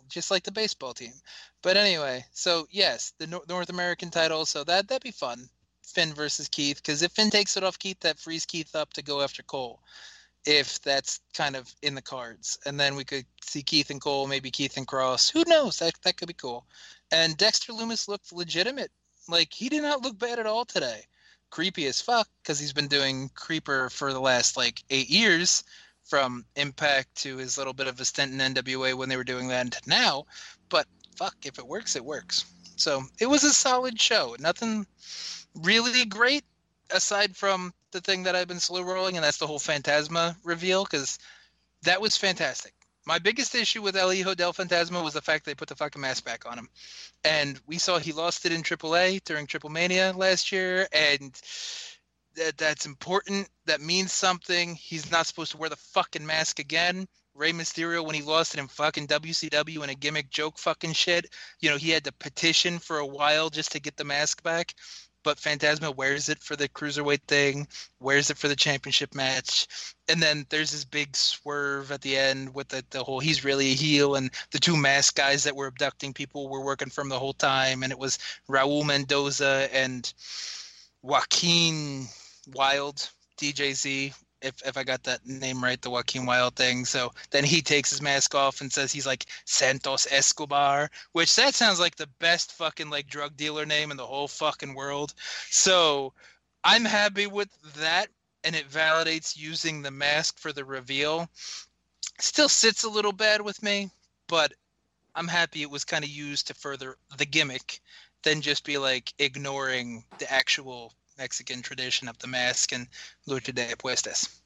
just like the baseball team but anyway so yes the north american title so that that'd be fun finn versus keith because if finn takes it off keith that frees keith up to go after cole if that's kind of in the cards and then we could see keith and cole maybe keith and kross who knows that, that could be cool and dexter lumis looked legitimate like he did not look bad at all today creepy as fuck because he's been doing creeper for the last like eight years from Impact to his little bit of a stint in NWA when they were doing that and now. But fuck, if it works, it works. So it was a solid show. Nothing really great aside from the thing that I've been slow rolling, and that's the whole Fantasma reveal because that was fantastic. My biggest issue with El Hijo del Fantasma was the fact they put the fucking mask back on him. And we saw he lost it in AAA during Triple Mania last year, and that that's important. That means something. He's not supposed to wear the fucking mask again. Rey Mysterio, when he lost it in fucking WCW in a gimmick joke fucking shit, you know, he had to petition for a while just to get the mask back. But Fantasma wears it for the cruiserweight thing, wears it for the championship match. And then there's this big swerve at the end with the, the whole he's really a heel and the two mask guys that were abducting people were working from the whole time. And it was Raul Mendoza and Joaquin Wilde, DJZ, if if I got that name right, the Joaquin Wilde thing. So then he takes his mask off and says he's like Santos Escobar, which that sounds like the best fucking like drug dealer name in the whole fucking world. So I'm happy with that and it validates using the mask for the reveal. Still sits a little bad with me, but I'm happy it was kind of used to further the gimmick than just be like ignoring the actual Mexican tradition of the mask and lucha de apuestas.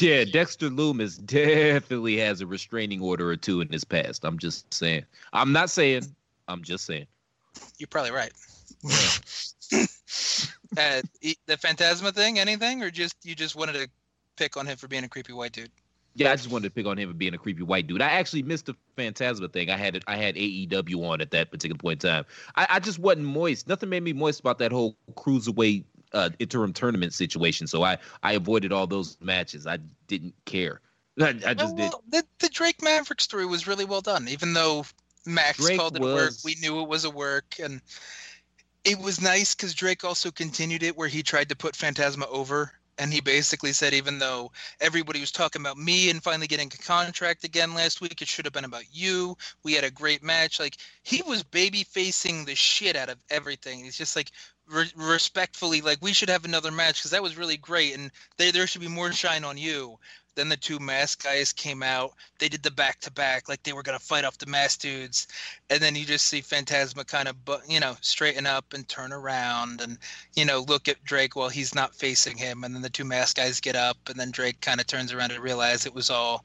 Yeah, Dexter Lumis definitely has a restraining order or two in his past. I'm just saying. I'm not saying. I'm just saying. You're probably right. uh, the Fantasma thing, anything, or just you just wanted to pick on him for being a creepy white dude? Yeah, I just wanted to pick on him for being a creepy white dude. I actually missed the Fantasma thing. I had it. I had AEW on at that particular point in time. I, I just wasn't moist. Nothing made me moist about that whole cruiserweight uh, interim tournament situation. So I I avoided all those matches. I didn't care. I, I just did. the, the Drake Maverick story was really well done, even though Max Drake called it a work. We knew it was a work, and it was nice because Drake also continued it where he tried to put Fantasma over, and he basically said, even though everybody was talking about me and finally getting a contract again last week, it should have been about you. We had a great match. Like he was baby facing the shit out of everything. He's just like re- respectfully, like we should have another match because that was really great, and there there should be more shine on you. Then the two mask guys came out. They did the back to back, like they were gonna fight off the mask dudes, and then you just see Fantasma kind of, you know, straighten up and turn around, and you know, look at Drake while he's not facing him, and then the two mask guys get up, and then Drake kind of turns around and realizes it was all,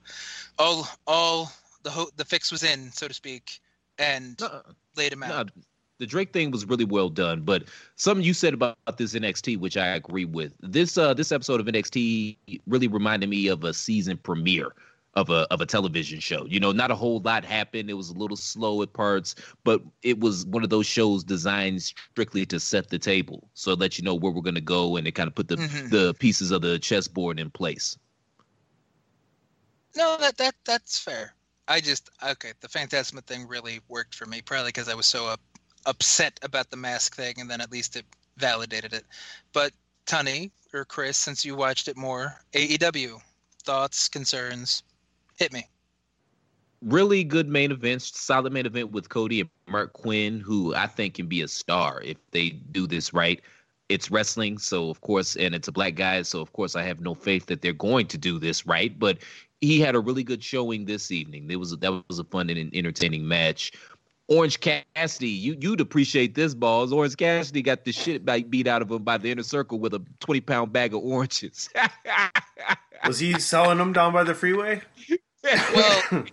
all, all the ho- the fix was in, so to speak, and No, laid him out. no, the Drake thing was really well done, but something you said about this NXT, which I agree with. This uh this episode of NXT really reminded me of a season premiere of a of a television show. You know, not a whole lot happened. It was a little slow at parts, but it was one of those shows designed strictly to set the table, so let you know where we're gonna go, and it kind of put the Mhm. the pieces of the chessboard in place. No, that that that's fair. I just okay. The Fantasma thing really worked for me, probably because I was so up, upset about the mask thing, and then at least it validated it. But Tony or Chris, since you watched it more, AEW thoughts, concerns, hit me. really good main events, solid main event with Cody and Marq Quen, who I think can be a star if they do this right. It's wrestling, so of course, and it's a black guy, so of course I have no faith that they're going to do this right. But he had a really good showing this evening. It was that was a fun and entertaining match. Orange Cassidy, you you'd appreciate this, balls. Orange Cassidy got the shit beat out of him by the inner circle with a twenty pound bag of oranges. Was he selling them down by the freeway? Well,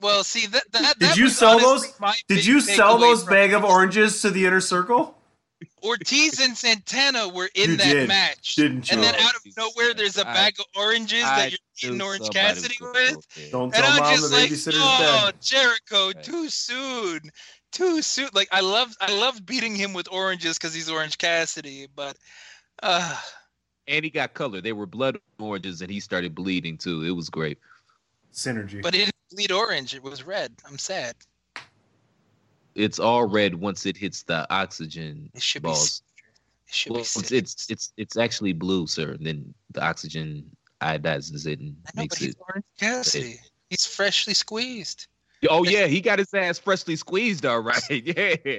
well, see that that. Did you sell those? Did you sell those bag of oranges to the inner circle? Ortiz and Santana were in You that did, match, didn't and then out of nowhere, there's a bag of oranges I that you're eating Orange Cassidy with. gonna go there. Don't And tell I'm mom just the like, babysitter's oh, dead. Jericho, Right. too soon, too soon. Like I love, I love beating him with oranges because he's Orange Cassidy, but uh, and he got color. They were blood oranges, and he started bleeding too. It was great. Synergy. but it didn't bleed orange. It was red. I'm sad. It's all red once it hits the oxygen It should be. It should Well, be. it's, it's it's it's actually blue, sir. And then the oxygen iodizes it and know, makes but he's it. Orange Cassidy. He's freshly squeezed. Oh yeah, he got his ass freshly squeezed. All right, yeah.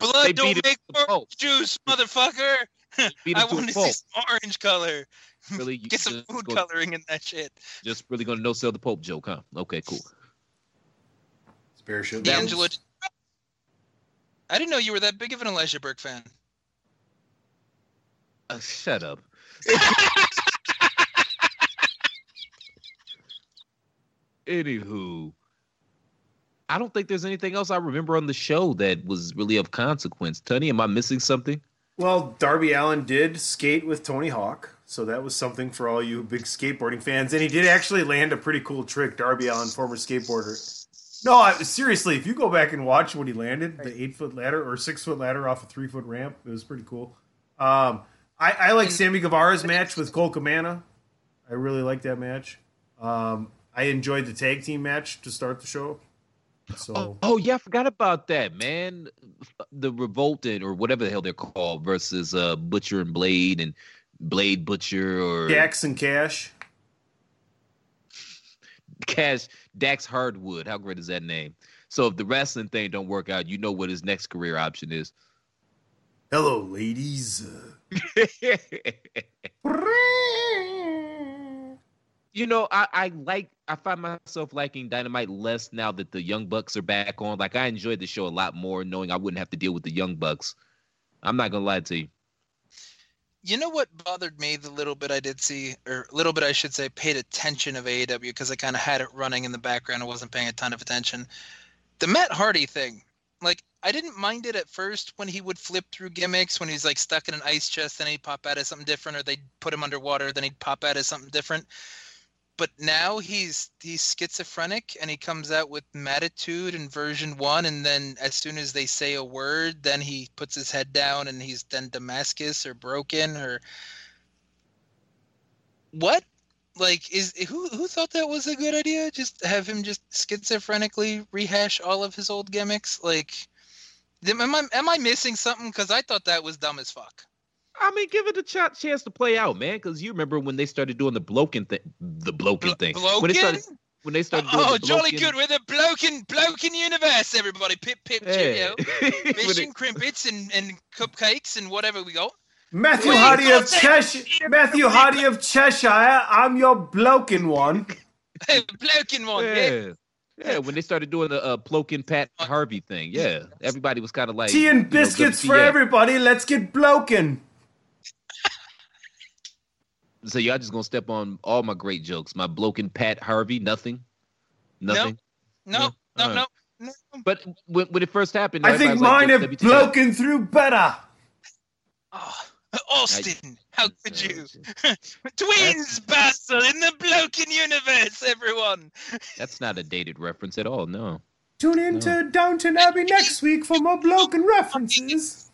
Blood beat don't make to the pulp. orange juice, motherfucker. I want to see some orange color. Really, you Get some just food go- coloring in that shit. Just really gonna no sell the Pope joke, huh? Okay, cool. Spare shit. That loads. D'Angelo. I didn't know you were that big of an Elijah Burke fan. Uh, shut up. Anywho, I don't think there's anything else I remember on the show that was really of consequence. Tony, am I missing something? Well, Darby Allin did skate with Tony Hawk, so that was something for all you big skateboarding fans. And he did actually land a pretty cool trick. Darby Allin, former skateboarder. No, I, seriously, if you go back and watch when he landed, the eight foot ladder or six foot ladder off a three foot ramp, it was pretty cool. Um, I, I like Sammy Guevara's match with Colt Cabana. I really like that match. Um, I enjoyed the tag team match to start the show. So Oh, oh yeah, I forgot about that, man. The Revolted or whatever the hell they're called versus uh Butcher and Blade and Blade Butcher or Dax and Cash. Cash Dax Hardwood. How great is that name? So if the wrestling thing don't work out, you know what his next career option is. Hello, ladies. You know, I, I like I find myself liking Dynamite less now that the Young Bucks are back on. Like I enjoyed the show a lot more knowing I wouldn't have to deal with the Young Bucks. I'm not gonna lie to you. You know what bothered me the little bit I did see, or little bit I should say, paid attention of AEW because I kind of had it running in the background. I wasn't paying a ton of attention. The Matt Hardy thing, like I didn't mind it at first when he would flip through gimmicks when he's like stuck in an ice chest, then he'd pop out as something different, or they'd put him underwater, then he'd pop out as something different. But now he's he's schizophrenic and he comes out with Matitude in version one, and then as soon as they say a word, then he puts his head down and he's then Damascus or broken or what? Like is who who thought that was a good idea? Just have him just schizophrenically rehash all of his old gimmicks? Like am I am I missing something? Because I thought that was dumb as fuck. I mean, give it a ch- chance to play out, man. Because you remember when they started doing the bloken thing, the bloken thing. When they started, when they started doing oh, the jolly bloken- good. We're the bloken bloken universe, everybody. Pip pip Yeah. cheerio. When Fish and crimpets and, and cupcakes and whatever we got. Matthew Wait, Hardy of Cheshire. Matthew Hardy of Cheshire. I'm your bloken one. bloken one. Yeah. yeah. Yeah, when they started doing the uh, Plokin Pat Harvey thing, yeah, everybody was kind of like Tea you know, and biscuits for WTF. everybody. Let's get bloken. So y'all just gonna step on all my great jokes. My Blokin Pat Harvey, nothing, nothing. No, Yeah, no, all no, no. But when, when it first happened, I think mine was have like, bloken through better. Oh, Austin, how could you? Twins battle in the bloken universe, everyone. That's not a dated reference at all. No. Tune in to Downton Abbey next week for more bloken references.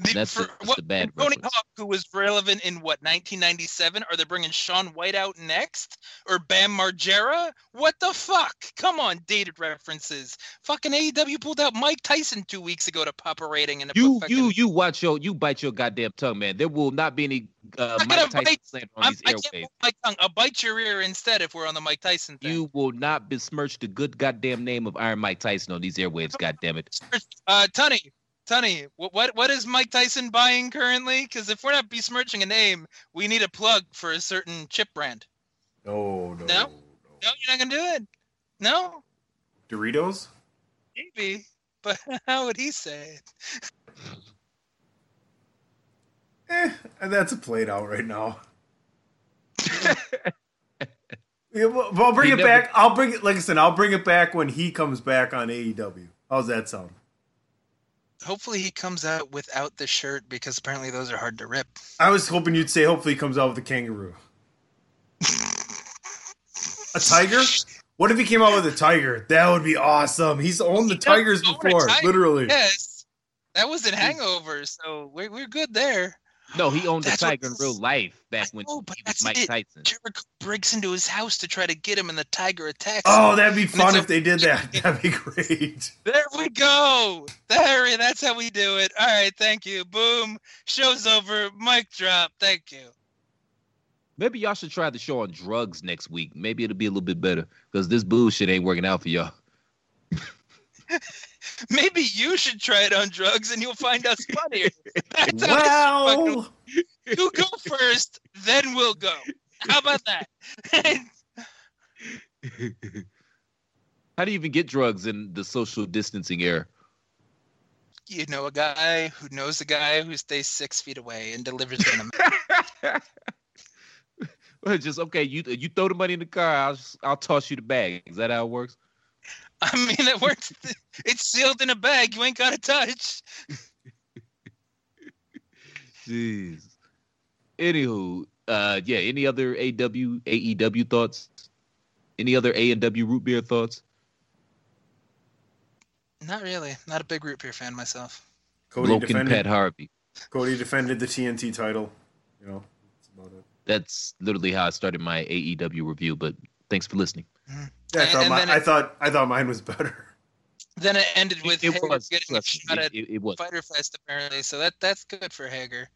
The- That's for a- that's what- a bad Tony reference. Hawk, who was relevant in what 1997? Are they bringing Shaun White out next, or Bam Margera? What the fuck? Come on, dated references. Fucking AEW pulled out Mike Tyson two weeks ago to pop a rating and You you you watch your you bite your goddamn tongue, man. There will not be any uh, Mike Tyson bite- on I'm, these I can't airwaves. my tongue. I'll bite your ear instead if we're on the Mike Tyson thing. You will not besmirch the good goddamn name of Iron Mike Tyson on these airwaves. God damn it! Uh, Tunney, Tunney, what, what what is Mike Tyson buying currently? Because if we're not besmirching a name, we need a plug for a certain chip brand. No, no, No? no. No, you're not gonna do it. No, Doritos? maybe, but how would he say it? Eh, and that's a played out right now. Yeah, well, well, I'll bring He it never- back. I'll bring it. Like I said, I'll bring it back when he comes back on AEW. How's that sound? Hopefully, he comes out without the shirt because apparently those are hard to rip. I was hoping you'd say. Hopefully, he comes out with a kangaroo. A tiger? What if he came out with a tiger? That would be awesome. He's owned the He tigers before, tiger. literally. Yes, that was in Hangover, so we're we're good there. No, he owned the That's what tiger in real life back I when know, but he was that's Mike it. Tyson. Jericho breaks into his house to try to get him, and the tiger attacks. Oh, him. that'd be fun it's if they did that. That'd be great. There we go. There, that's how we do it. All right, thank you. Boom. Show's over. Mic drop. Thank you. Maybe y'all should try the show on drugs next week. Maybe it'll be a little bit better because this bullshit ain't working out for y'all. Maybe you should try it on drugs, and you'll find us funnier. That's how fucking- you go first, then we'll go. How about that? How do you even get drugs in the social distancing era? you know a guy who knows a guy who stays six feet away and delivers them. Well, just okay. You you throw the money in the car. I'll just, I'll toss you the bag. Is that how it works? I mean, it works. It's sealed in a bag. You ain't got to touch. Jeez. Anywho, uh, yeah. Any other AW AEW thoughts? Any other A and W root beer thoughts? Not really. Not a big root beer fan myself. Cody Logan defended. Pat Harvey. Cody defended the TNT title. You know, that's about it. That's literally how I started my AEW review. But thanks for listening. Yeah, I And- thought, and my, then I it- thought I thought mine was better. Then it ended with it Hager was. getting a shot at it- it was. Fyter Fest apparently. So that that's good for Hager.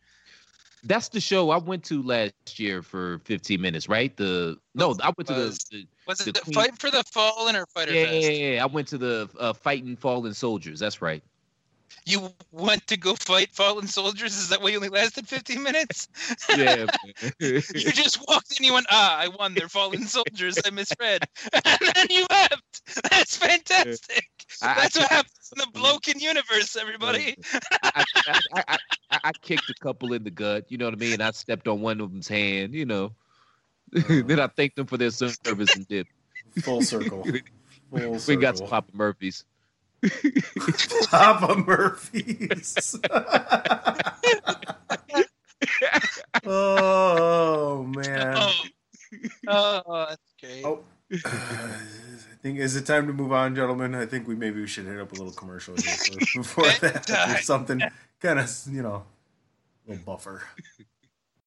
That's the show I went to last year for 15 minutes, right? The no, I went to the, Was- the Was it the Queen- Fight for the Fallen or Fighter yeah, Fest? yeah, yeah, I went to the uh, fighting fallen soldiers. That's right. You went to go fight fallen soldiers? Is that why you only lasted 15 minutes? Yeah, you just walked in, you went, ah, I won. They're fallen soldiers. I misread. and then you left. That's fantastic. I- I That's what can't- happens in the Bloken universe, everybody. I, I, I, I, I kicked a couple in the gut. You know what I mean? I stepped on one of them's hand. You know. then I thanked them for their service and dip. Full circle. Full We got some circle. Papa Murphys. Papa Murphy's. oh man. Oh, oh that's great. Oh, I think is it time to move on, gentlemen? I think we maybe we should hit up a little commercial here for- before that. Or something kind of you know, a little buffer.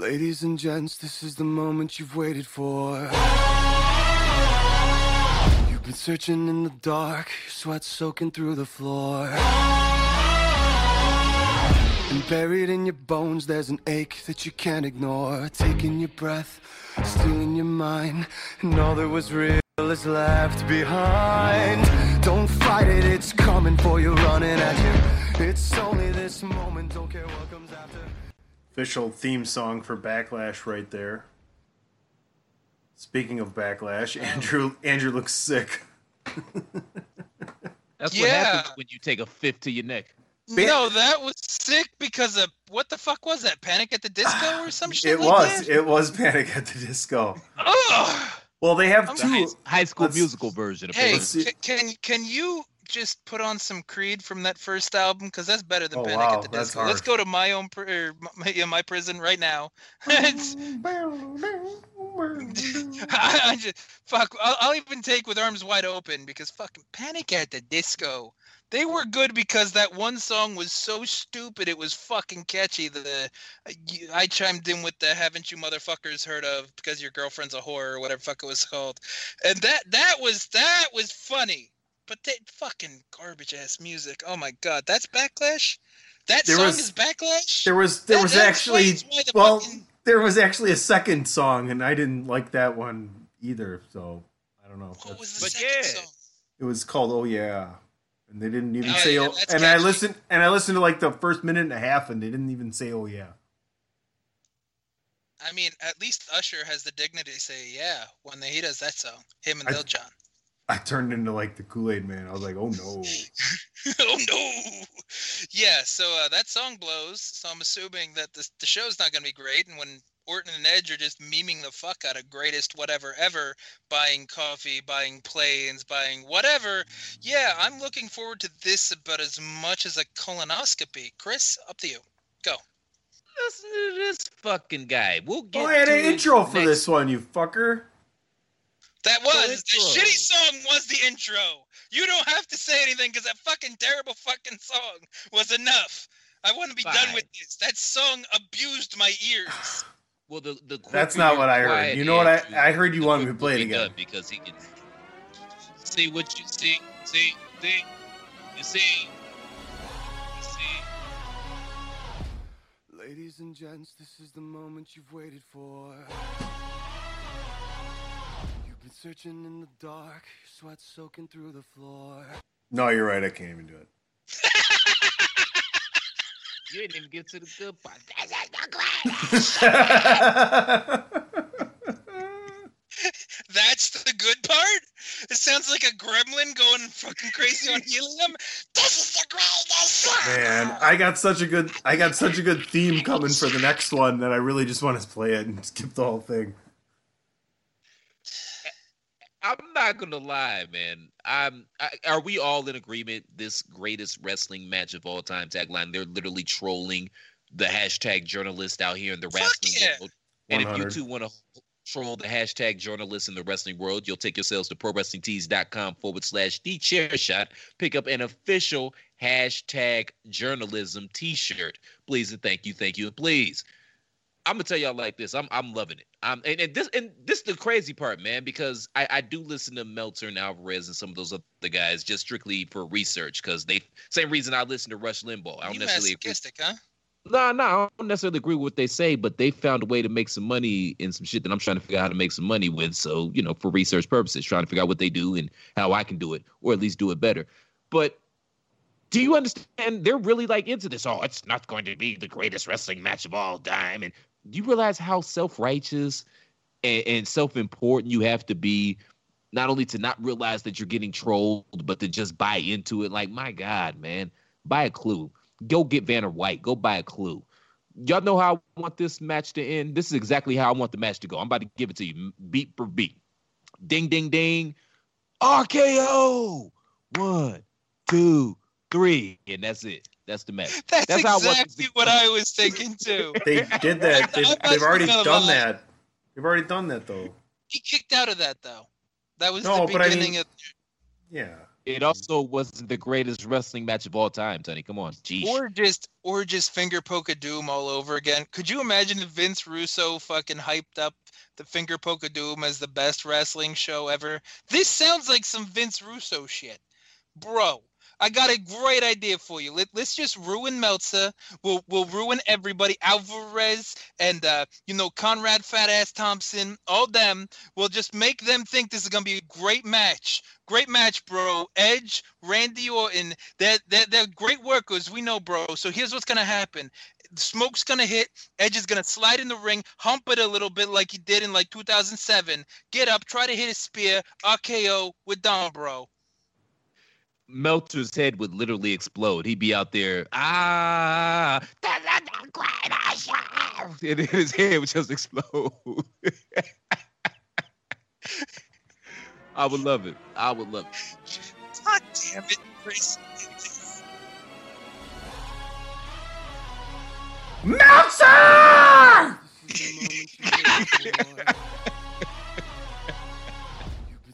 Ladies and gents, this is the moment you've waited for. You've been searching in the dark, sweat soaking through the floor. And buried in your bones, there's an ache that you can't ignore. Taking your breath, stealing your mind, and all that was real is left behind. Don't fight it, it's coming for you, running at you. It's only this moment, don't care what comes after. Official theme song for Backlash right there. Speaking of Backlash, oh. Andrew Andrew looks sick. That's what happens when you take a fifth to your neck. Ba- no, that was sick because of what the fuck was that? Panic at the Disco or some shit It like was. that? It was Panic at the Disco. Ugh. Well, they have I'm The two. high, high school let's- musical version. Hey, apparently. see. ca- can can you just put on some Creed from that first album? Because that's better than Oh, Panic wow, at the Disco. Let's go to my own pr- er, or my, yeah, my prison right now. I, I just fuck. I'll, I'll even take with arms wide open because fucking Panic at the Disco. They were good because that one song was so stupid. It was fucking catchy. The I chimed in with the "Haven't you motherfuckers heard of?" because your girlfriend's a whore or whatever fuck it was called, and that that was that was funny. But that fucking garbage ass music. Oh my god, that's backlash. That There song was- is backlash. There was there That- was that actually the well fucking- there was actually a second song and I didn't like that one either. So I don't know. What was the But second yeah. song? It was called Oh Yeah, and they didn't even Oh, say yeah, oh. that's And I listened and I listened to like the first minute and a half and they didn't even say Oh Yeah. I mean, at least Usher has the dignity to say yeah when he does that song. Him and I- Lil Jon. I turned into like the Kool Aid Man. I was like, oh no. oh no! Yeah, so uh, that song blows. So I'm assuming that the the show's not going to be great. And when Orton and Edge are just memeing the fuck out of greatest whatever ever, buying coffee, buying planes, buying whatever. Yeah, I'm looking forward to this about as much as a colonoscopy. Chris, up to you. Go. Listen to this fucking guy. We'll get Oh, I had to an intro for next- this one, you fucker. That was the intro. shitty song was the intro. You don't have to say anything because that fucking terrible fucking song was enough. I want to be done with this. That song abused my ears. Well, the, the That's not what I heard. You know what I- I heard you the wanted me to play it again. Because he can see what you see, see, see, you see, you see. Ladies and gents, this is the moment you've waited for. You've been searching in the dark, sweat soaking through the floor. No, you're right. I can't even do it. You didn't even get to the good part. This is the greatest. That's the good part. It sounds like a gremlin going fucking crazy on helium. This is the greatest. Man, I got such a good I got such a good theme coming for the next one that I really just want to play it and skip the whole thing. I'm not gonna lie, man. I'm. I, are we all in agreement? This greatest wrestling match of all time tagline. They're literally trolling the hashtag journalist out here in the Fuck wrestling yeah. world. And if you two want to, troll the hashtag journalists in the wrestling world, you'll take yourselves to prowrestlingtees.com forward slash the chair shot. Pick up an official hashtag journalism t-shirt. Please and thank you, thank you, and please. I'm gonna tell y'all like this. I'm I'm loving it. Um, and, and this and this is the crazy part, man, because I, I do listen to Meltzer and Alvarez and some of those other guys just strictly for research because they same reason I listen to Rush Limbaugh. I don't You necessarily agree. huh? No, no, I don't necessarily agree with what they say, but they found a way to make some money in some shit that I'm trying to figure out how to make some money with. So, you know, for research purposes, trying to figure out what they do and how I can do it, or at least do it better. But do you understand? They're really like into this. Oh, it's not going to be the greatest wrestling match of all time. And do you realize how self righteous and, and self important you have to be? Not only to not realize that you're getting trolled, but to just buy into it. Like, my God, man, buy a clue go get Vanna White. Go buy a clue. Y'all know how I want this match to end. This is exactly how I want the match to go. I'm about to give it to you, beat for beat. Ding, ding, ding. RKO. One, two, three, and that's it. That's the match. That's, That's how I want exactly what I was thinking too. They did that. They've, they've already done gonna- that. They've already done that though. He kicked out of that though. That was No, the but I beginning mean- of Yeah. It also wasn't the greatest wrestling match of all time, Tony. Come on, geez. or just or just finger poke a doom all over again. Could you imagine if Vince Russo fucking hyped up the finger poke a doom as the best wrestling show ever? This sounds like some Vince Russo shit. Bro, I got a great idea for you. Let, let's just ruin Meltzer. We'll we'll ruin everybody. Alvarez and uh, you know Conrad Fat Ass Thompson, all them. We'll just make them think this is gonna be a great match. Great match, bro. Edge, Randy Orton, they're, they're, they're great workers. We know, bro. So here's what's gonna happen. Smoke's gonna hit. Edge is gonna slide in the ring, hump it a little bit like he did in like 2007. Get up, try to hit a spear, RKO. We're done, bro. Meltzer's head would literally explode. He'd be out there, ah, that's not the greatest show," and his head would just explode. I would love it. I would love it. God damn it, Chris. Meltzer!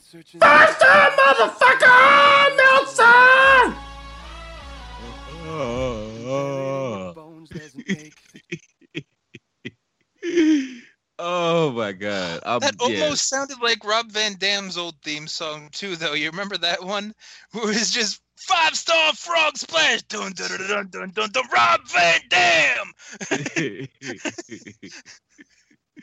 Faster, motherfucker! Meltzer! oh my god! I'm, That yeah. almost sounded like Rob Van Dam's old theme song too, though. You remember that one? Where it's just five star frog splash, dun dun dun dun dun dun, dun Rob Van Dam.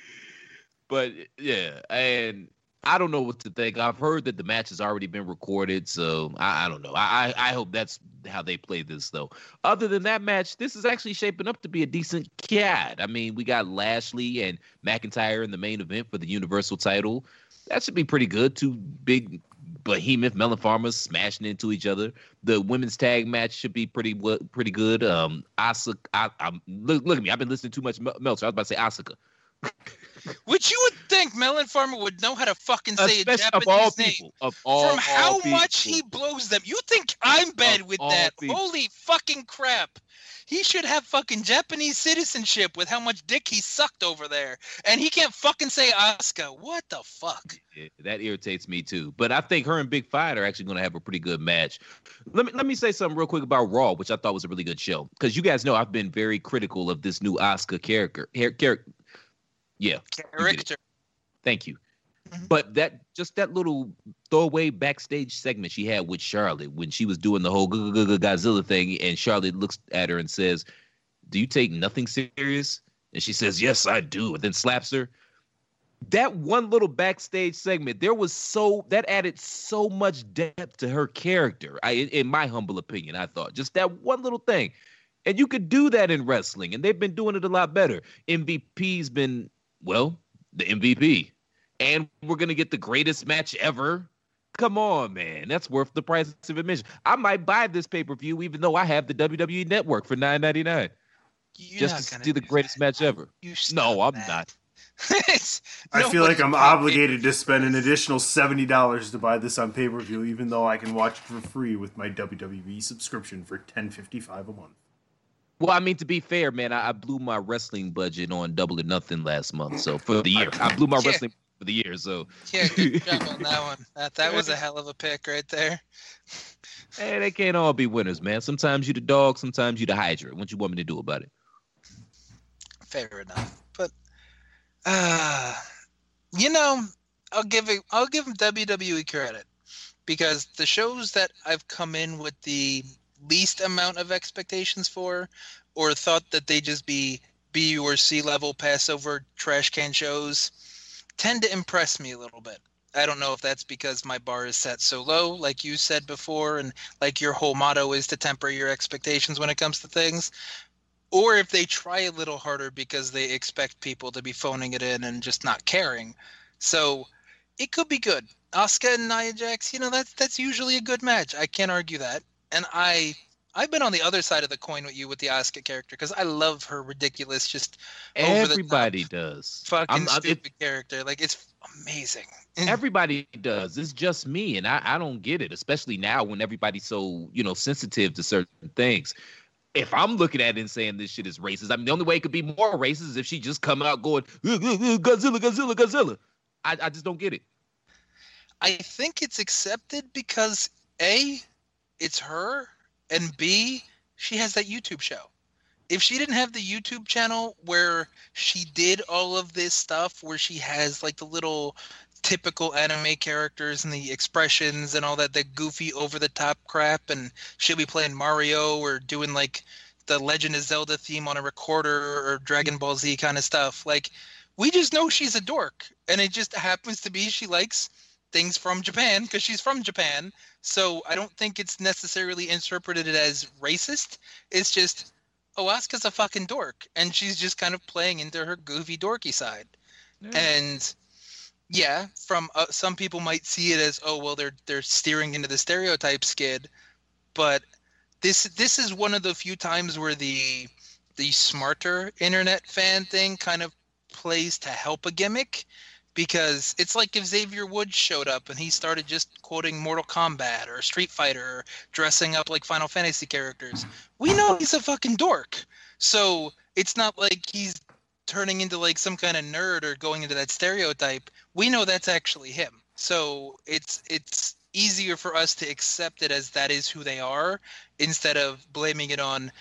but yeah, and I don't know what to think. I've heard that the match has already been recorded, so I, I don't know. I, I I hope that's how they play this though. Other than that match, this is actually shaping up to be a decent cat. I mean, we got Lashley and McIntyre in the main event for the Universal title. That should be pretty good. Two big behemoth melon farmers smashing into each other. The women's tag match should be pretty pretty good. Um, Asuka, I, I'm look, look at me. I've been listening too much Mel- Meltzer. I was about to say Asuka. Which you would think Melon Farmer would know how to fucking say a Especially Japanese of all name. people, of all From how all much he blows them. You think I'm bad Of with that? people. Holy fucking crap. He should have fucking Japanese citizenship with how much dick he sucked over there. And he can't fucking say Asuka. What the fuck? Yeah, that irritates me too. But I think her and Big Fight are actually going to have a pretty good match. Let me let me say something real quick about Raw, which I thought was a really good show. Because you guys know I've been very critical of this new Asuka character. Character, yeah. Character. Thank you. Mhm. But that just that little throwaway backstage segment she had with Charlotte when she was doing the whole Godzilla thing, and Charlotte looks at her and says, "Do you take nothing serious?" And she says, "Yes, I do," and then slaps her. That one little backstage segment, there was so that added so much depth to her character. I, in my humble opinion, I thought just that one little thing, and you could do that in wrestling, and they've been doing it a lot better. MVP's been well, the MVP and we're gonna get the greatest match ever. Come on, man, that's worth the price of admission. I might buy this pay per view even though I have the WWE Network for nine ninety nine You're just to gonna see the greatest that. match ever. You No, I'm that. not. It's- I feel like I'm obligated to spend an additional seventy dollars to buy this on pay per view, even though I can watch it for free with my WWE subscription for ten fifty five a month. Well, I mean, to be fair, man, I, I blew my wrestling budget on Double or Nothing last month. So for the year, I blew my Yeah. wrestling for the year. So Yeah, good job on that one. That that was a hell of a pick right there. hey, they can't all be winners, man. Sometimes you the dog, sometimes you the Hydra. What you want me to do about it? Fair enough. But uh you know, I'll give it I'll give WWE credit because the shows that I've come in with the least amount of expectations for or thought that they just be B or C level Passover trash can shows tend to impress me a little bit. I don't know if that's because my bar is set so low, like you said before, and like your whole motto is to temper your expectations when it comes to things or if they try a little harder because they expect people to be phoning it in and just not caring. So it could be good. Asuka and Nia Jax, you know, that's that's usually a good match. I can't argue that. And I I've been on the other side of the coin with you with the Asuka character because I love her ridiculous, just over the top, Everybody does. fucking I'm- I'm- it- stupid character. Like it's amazing. Mm. Everybody does. It's just me, and I, I don't get it, especially now when everybody's so you know sensitive to certain things. If I'm looking at it and saying this shit is racist, I mean the only way it could be more racist is if she just come out going "Ugh, ugh, ugh, Godzilla, Godzilla, Godzilla. I, I just don't get it. I think it's accepted because A, it's her, and B, she has that YouTube show. If she didn't have the YouTube channel where she did all of this stuff, where she has like the little typical anime characters and the expressions and all that, the goofy over the top crap, and she'll be playing Mario or doing like the Legend of Zelda theme on a recorder or Dragon Ball Z kind of stuff. Like, we just know she's a dork, and it just happens to be she likes things from Japan because she's from Japan. So I don't think it's necessarily interpreted as racist. It's just, oh, Asuka's a fucking dork, and she's just kind of playing into her goofy dorky side. And yeah, from uh, some people might see it as, oh, well, they're they're steering into the stereotype skid, but this this is one of the few times where the the smarter internet fan thing kind of plays to help a gimmick because it's like if Xavier Woods showed up and he started just quoting Mortal Kombat or Street Fighter or dressing up like Final Fantasy characters. We know he's a fucking dork. So it's not like he's turning into like some kind of nerd or going into that stereotype. We know that's actually him. So it's it's easier for us to accept it as that is who they are instead of blaming it on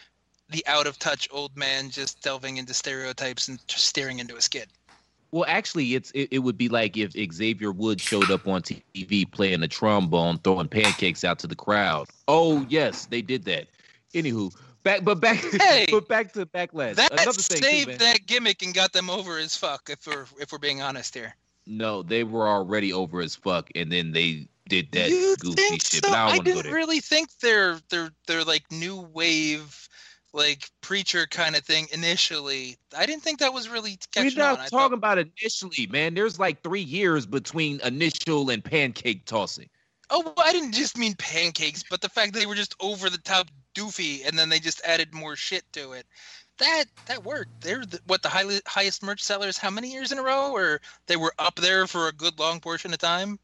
the out of touch old man just delving into stereotypes and staring into a skid. Well, actually, it's it, it would be like if Xavier Woods showed up on TV playing the trombone, throwing pancakes out to the crowd. Oh yes, they did that. Anywho, back but back Hey! but back to backlash. That Another thing, too, saved man. that gimmick and got them over as fuck. If we're if we're being honest here. No, they were already over as fuck, and then they did that you goofy shit. so? But I don't I want to go didn't there. really think they're they're they're like new wave, like preacher kind of thing initially. I didn't think that was really We're catching on. not I talking thought, about initially, man. There's like three years between initial and pancake tossing. oh, well, I didn't just mean pancakes, but the fact they were just over the top doofy, and then they just added more shit to it. That that worked. They're the, what the high, highest merch sellers how many years in a row, or they were up there for a good long portion of time.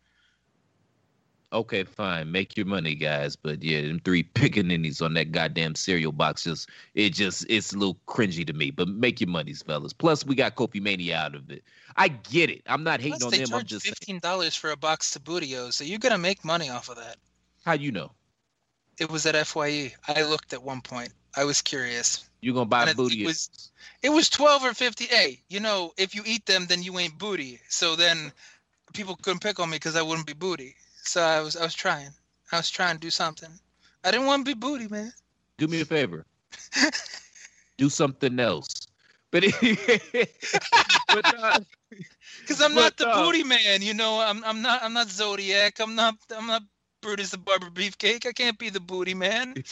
Okay, fine. Make your money, guys. But yeah, them three pickaninnies on that goddamn cereal box just it just it's a little cringy to me. But make your monies, fellas. Plus, we got Kofi Mania out of it. I get it. I'm not hating Plus, on they them. I'm just fifteen dollars for a box of Booty-O's, so you're gonna make money off of that. how you know It was at Fye. I looked at one point. I was curious. you gonna buy booty? it was- It was twelve or fifty. Hey, you know, if you eat them, then you ain't booty. So then people couldn't pick on me because I wouldn't be booty. So I was I was trying. I was trying to do something. I didn't want to be booty, man. Do me a favor. Do something else. But but uh, Because I'm not But, the uh, booty man. You know, I'm I'm not I'm not Zodiac. I'm not I'm not Brutus the Barber Beefcake. I can't be the booty man.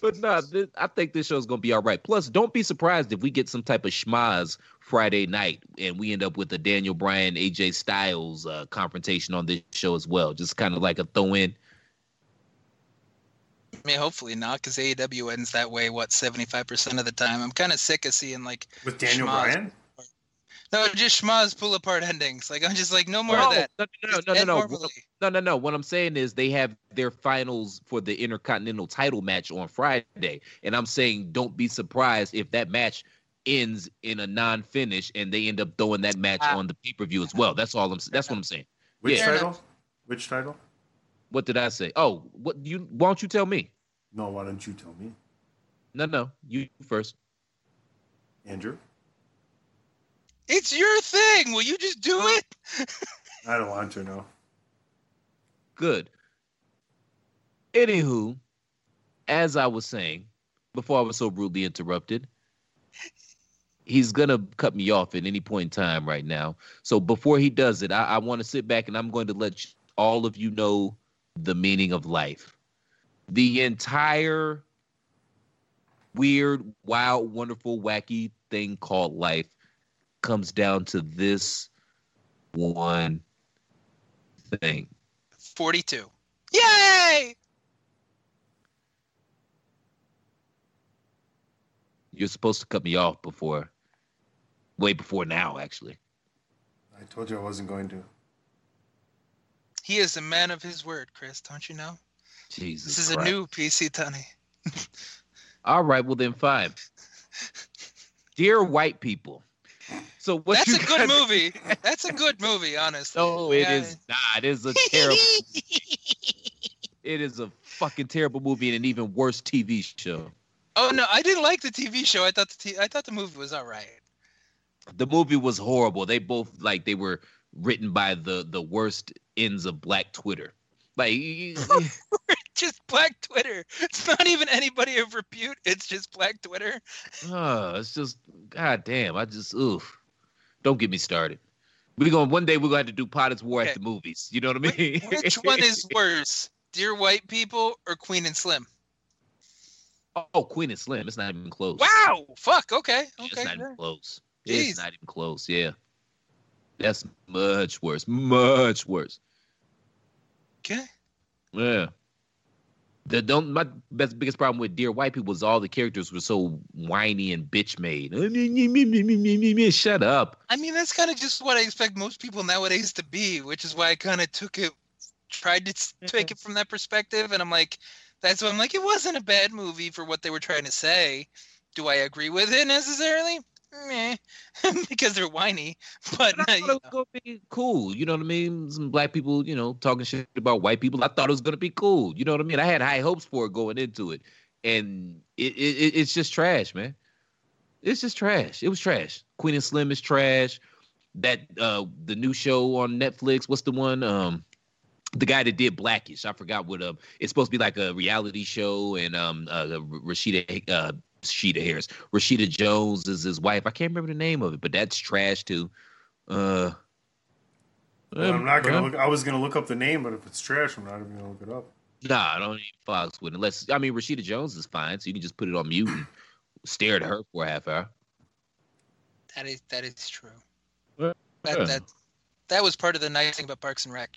But no, th- I think this show's gonna be all right. Plus, don't be surprised if we get some type of schmaz Friday night and we end up with a Daniel Bryan AJ Styles uh, confrontation on this show as well. Just kind of like a throw in. I mean, hopefully not, because AEW ends that way. What seventy five percent of the time? I'm kind of sick of seeing like With Daniel Schmaz. Bryan? No, just schmaz pull apart endings. Like I'm just like no more No, of that. no, no, no, no, no, no. normally. No, no, no. What I'm saying is they have their finals for the Intercontinental title match on Friday. And I'm saying don't be surprised if that match ends in a non-finish and they end up throwing that match Ah. on the pay-per-view as well. That's all I'm that's what I'm saying. Which Yeah. title? Which title? What did I say? Oh, what you why don't you tell me? No, why don't you tell me, No, no. You first. Andrew? It's your thing. Will you just do it? I don't want to know. Good. Anywho, as I was saying before I was so rudely interrupted, he's gonna cut me off at any point in time right now. So before he does it, I, I want to sit back and I'm going to let all of you know the meaning of life. The entire weird, wild, wonderful, wacky thing called life comes down to this one thing. Forty-two. Yay! You're supposed to cut me off before, way before now, actually. I told you I wasn't going to. He is a man of his word, Chris. Don't you know? Jesus. This is a new PC Tunney. All right, well then, fine. Dear white people. So what? That's a good got- movie. That's a good movie, honestly. No, it Yeah. is not. It is a terrible. it is a fucking terrible movie and an even worse TV show. oh no, I didn't like the TV show. I thought the t- I thought the movie was all right. The movie was horrible. They both like they were written by the the worst ends of Black Twitter. Like just Black Twitter. It's not even anybody of repute. It's just Black Twitter. Oh, it's just god damn. I just oof. Don't get me started. We're going one day we're gonna have to do Pod is War Okay. at the movies. You know what I mean? Which one is worse, Dear White People or Queen and Slim? oh Queen and Slim? It's not even close. Wow. Fuck. Okay. Okay. It's not even close. Jeez. It's not even close. Yeah. That's much worse. Much worse. Okay. Yeah. The don't my best biggest problem with Dear White People is all the characters were so whiny and bitch made. Shut up. I mean, that's kind of just what I expect most people nowadays to be, which is why I kind of took it, tried to take it from that perspective, and I'm like, that's why I'm like, it wasn't a bad movie for what they were trying to say. Do I agree with it necessarily? Meh, because they're whiny. But I uh, thought it was gonna be cool. You know what I mean? Some black people, you know, talking shit about white people. I thought it was gonna be cool. You know what I mean? I had high hopes for it going into it, and it, it it- it's just trash, man. It's just trash. It was trash. Queen and Slim is trash. That uh the new show on Netflix. What's the one? Um, the guy that did Blackish. I forgot what. Um, it's supposed to be like a reality show, and um, uh, Rashida uh. Rashida Harris. Rashida Jones is his wife. I can't remember the name of it, but that's trash too. Uh, Well, I'm not gonna look. I was gonna look up the name, but if it's trash, I'm not even gonna look it up. Nah, I don't need Fox with. Unless I mean Rashida Jones is fine, so you can just put it on mute and stare at her for a half hour. that is that is true. Yeah. That that that was part of the nice thing about Parks and Rec.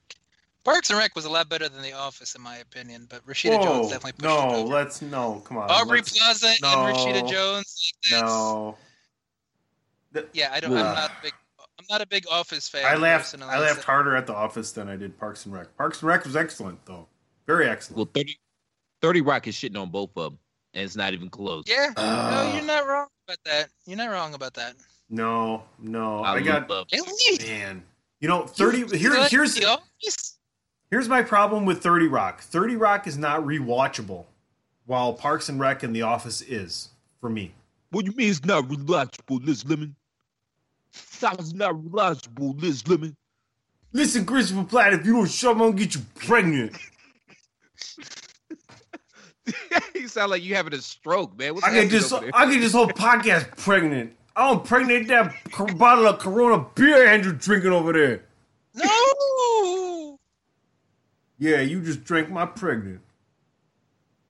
Parks and Rec was a lot better than The Office, in my opinion, but Rashida Jones definitely pushed it no, over. let's no, come on. Aubrey let's- Plaza and Rashida Jones. like, that's- No, Yeah, I don't. Ugh. I'm not a big. I'm not a big Office fan. I laughed. personally, I laughed so- harder at the Office than I did Parks and Rec. Parks and Rec was excellent, though, very excellent. Well, 30, 30 Rock is shitting on both of them, and it's not even close. Yeah, no, you're not wrong about that. You're not wrong about that. no, no, I, I got love Really? man. You know, thirty. You Here, here's The Office? Here's my problem with Thirty Rock. Thirty Rock is not rewatchable, while Parks and Rec and The Office is for me. What do you mean it's not relaxable, Liz Lemon? That's not relaxable, Liz Lemon. Listen, Christopher Platt, if you don't shut up, I'm gonna get you pregnant. you sound like you having a stroke, man. What's I get this. I get this whole podcast pregnant. I don't pregnant that bottle of Corona beer Andrew drinking over there. No. Yeah, you just drank my pregnant.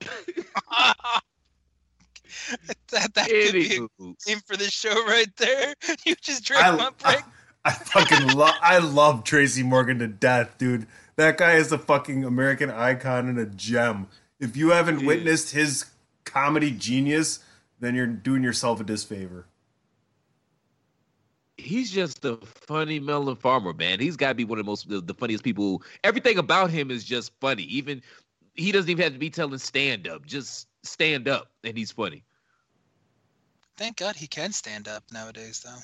that that could be a name for this show right there. You just drank I, my I. I fucking love. I love Tracy Morgan to death, dude. That guy is a fucking American icon and a gem. If you haven't Yeah. witnessed his comedy genius, then you're doing yourself a disfavor. He's just a funny melon farmer, man. He's got to be one of the most the, the funniest people. Everything about him is just funny. Even he doesn't even have to be telling stand up. Just stand up, and he's funny. Thank God he can stand up nowadays, though.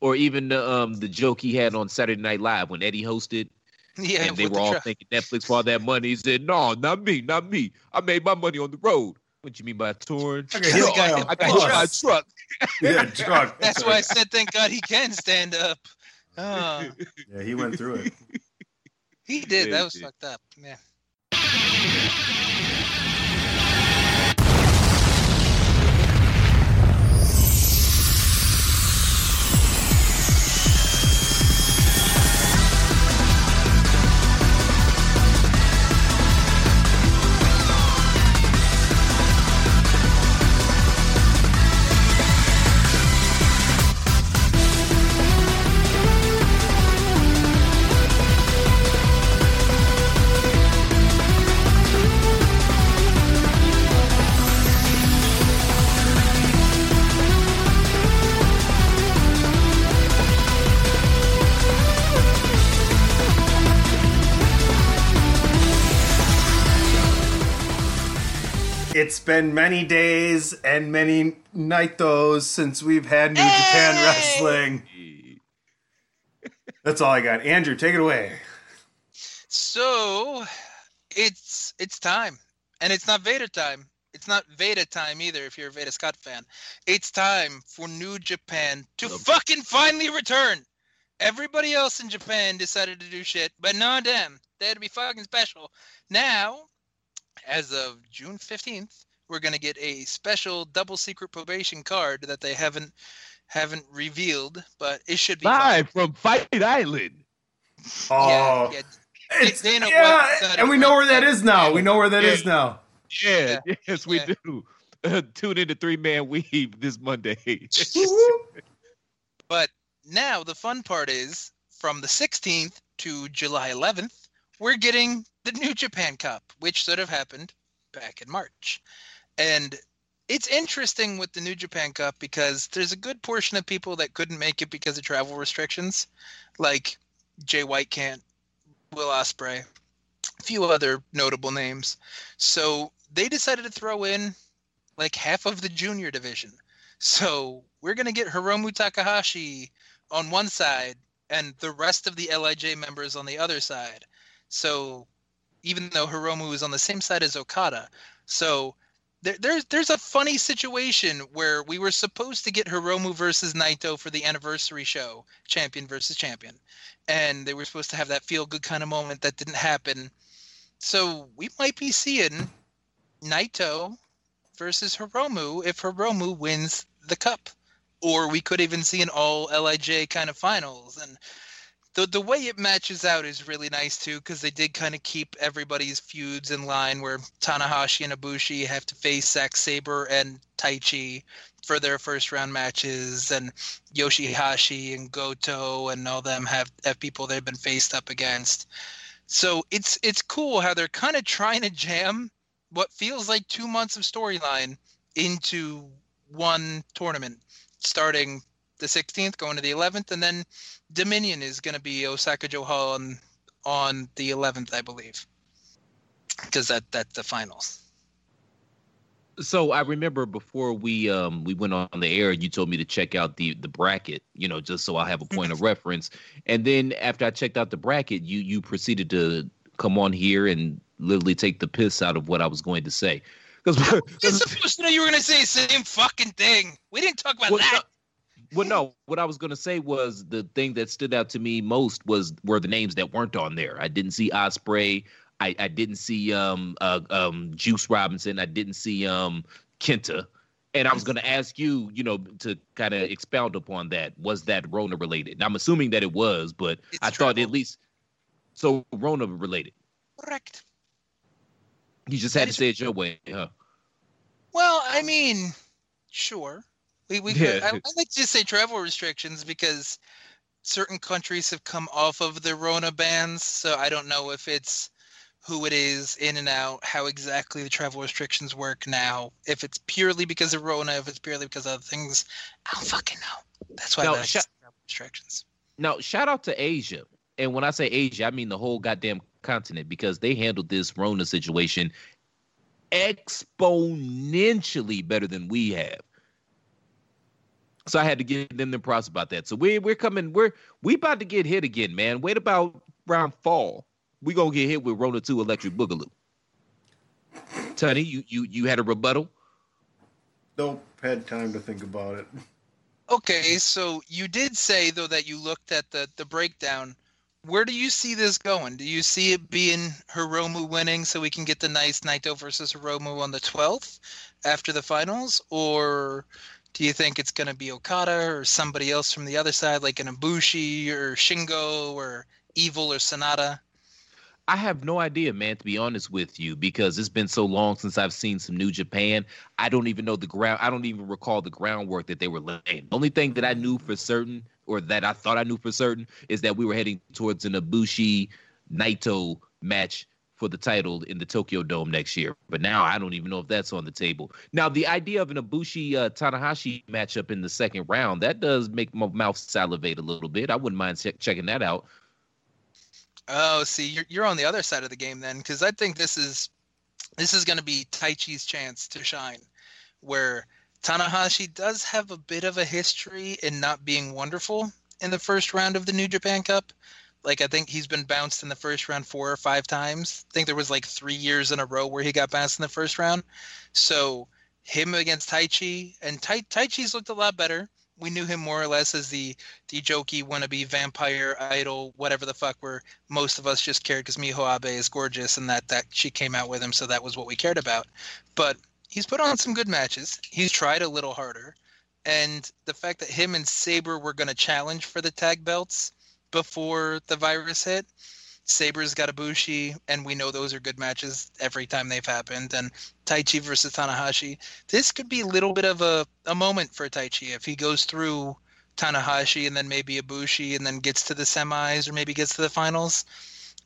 Or even the um the joke he had on Saturday Night Live when Eddie hosted, Yeah, and they were the all truck. thanking Netflix for all that money. He said, "No, not me, not me. I made my money on the road." What you mean by touring? I got hit got by hit by got truck. Yeah, truck. That's why I said thank God he can stand up. Oh, Yeah, he went through it. he did. Yeah, That was did. fucked up. Yeah. It's been many days and many nightos since we've had New Japan Wrestling. That's all I got. Andrew, take it away. So it's it's time, and it's not Vader time. It's not Veda time either. If you're a Veda Scott fan, it's time for New Japan to Love it. fucking finally return. Everybody else in Japan decided to do shit, but not them. They had to be fucking special. Now, as of June 15th, we're gonna get a special double secret probation card that they haven't haven't revealed, but it should be fun. Live from Fight Island. Oh, Yeah, yeah. it's, Dana White yeah, and we know where that that. is now. We know where that Yeah. is now. Yeah, yes, we Yeah. do. Uh, tune into Three Man Weave this Monday. But now the fun part is from the 16th to July 11th, we're getting the New Japan Cup, which should have happened back in March. And it's interesting with the New Japan Cup because there's a good portion of people that couldn't make it because of travel restrictions, like Jay White can't, Will Ospreay, a few other notable names. So they decided to throw in like half of the junior division. So we're gonna get Hiromu Takahashi on one side and the rest of the LIJ members on the other side. So even though Hiromu is on the same side as Okada, so there, there's there's a funny situation where we were supposed to get Hiromu versus Naito for the anniversary show, champion versus champion, and they were supposed to have that feel good kind of moment that didn't happen. So we might be seeing Naito versus Hiromu if Hiromu wins the cup. Or we could even see an all LIJ kind of finals. And the the way it matches out is really nice too, because they did kind of keep everybody's feuds in line where Tanahashi and Ibushi have to face Zack Sabre and Taichi for their first round matches, and Yoshihashi and Goto and all them have, have people they've been faced up against. So it's it's cool how they're kind of trying to jam what feels like two months of storyline into one tournament, starting the 16th, going to the 11th, and then Dominion is going to be Osaka-jo Hall on on the 11th, I believe, because that that's the finals. So I remember before we um we went on the air, you told me to check out the the bracket, you know, just so I have a point of reference. And then after I checked out the bracket, you you proceeded to come on here and literally take the piss out of what I was going to say. Because supposed to know you were going to say the same fucking thing. We didn't talk about Well, that. Well, no, what I was gonna say was the thing that stood out to me most was were the names that weren't on there. I didn't see Ospreay. I, I didn't see um uh, um Juice Robinson. I didn't see um Kenta. And I was gonna ask you, you know, to kind of expound upon that. Was that Rona related? And I'm assuming that it was, but It's I thought at least so Rona related. Correct. You just That had to say it your way, huh? Well, I mean, sure. We we could, Yeah. I, I like to just say travel restrictions because certain countries have come off of the Rona bans, so I don't know if it's who it is in and out, how exactly the travel restrictions work now. If it's purely because of Rona, if it's purely because of other things, I don't fucking know. That's why Now, I like say travel. restrictions. Now, shout out to Asia. And when I say Asia, I mean the whole goddamn continent because they handled this Rona situation exponentially better than we have. So I had to give them the props about that. So we we're coming, we're we about to get hit again, man. Wait about around fall. We gonna get hit with Rona 2 Electric Boogaloo. Tony, you you you had a rebuttal? Nope, had time to think about it. Okay, so you did say though that you looked at the the breakdown. Where do you see this going? Do you see it being Hiromu winning so we can get the nice Naito versus Hiromu on the 12th after the finals? Or do you think it's going to be Okada or somebody else from the other side, like an Ibushi or Shingo or Evil or SANADA? I have no idea, man, to be honest with you, because it's been so long since I've seen some New Japan. I don't even know the ground. I don't even recall the groundwork that they were laying. The only thing that I knew for certain, or that I thought I knew for certain, is that we were heading towards an Ibushi Naito match for the title in the Tokyo Dome next year. But now I don't even know if that's on the table. Now, the idea of an Ibushi uh, Tanahashi matchup in the second round, that does make my mouth salivate a little bit. I wouldn't mind che- checking that out. Oh, see, you're you're on the other side of the game then, because I think this is this is going to be Taichi's chance to shine, where Tanahashi does have a bit of a history in not being wonderful in the first round of the New Japan Cup. Like I think he's been bounced in the first round four or five times. I think there was like three years in a row where he got bounced in the first round. So him against Taichi, and tai, Taichi's looked a lot better we knew him more or less as the the jokey wannabe vampire idol, whatever the fuck. Where most of us just cared because Miho Abe is gorgeous and that that she came out with him, so that was what we cared about. But he's put on some good matches. He's tried a little harder, and the fact that him and Sabre were going to challenge for the tag belts before the virus hit. Sabre's got Ibushi, and we know those are good matches every time they've happened. And Taichi versus Tanahashi, this could be a little bit of a, a moment for Taichi if he goes through Tanahashi and then maybe Ibushi and then gets to the semis or maybe gets to the finals.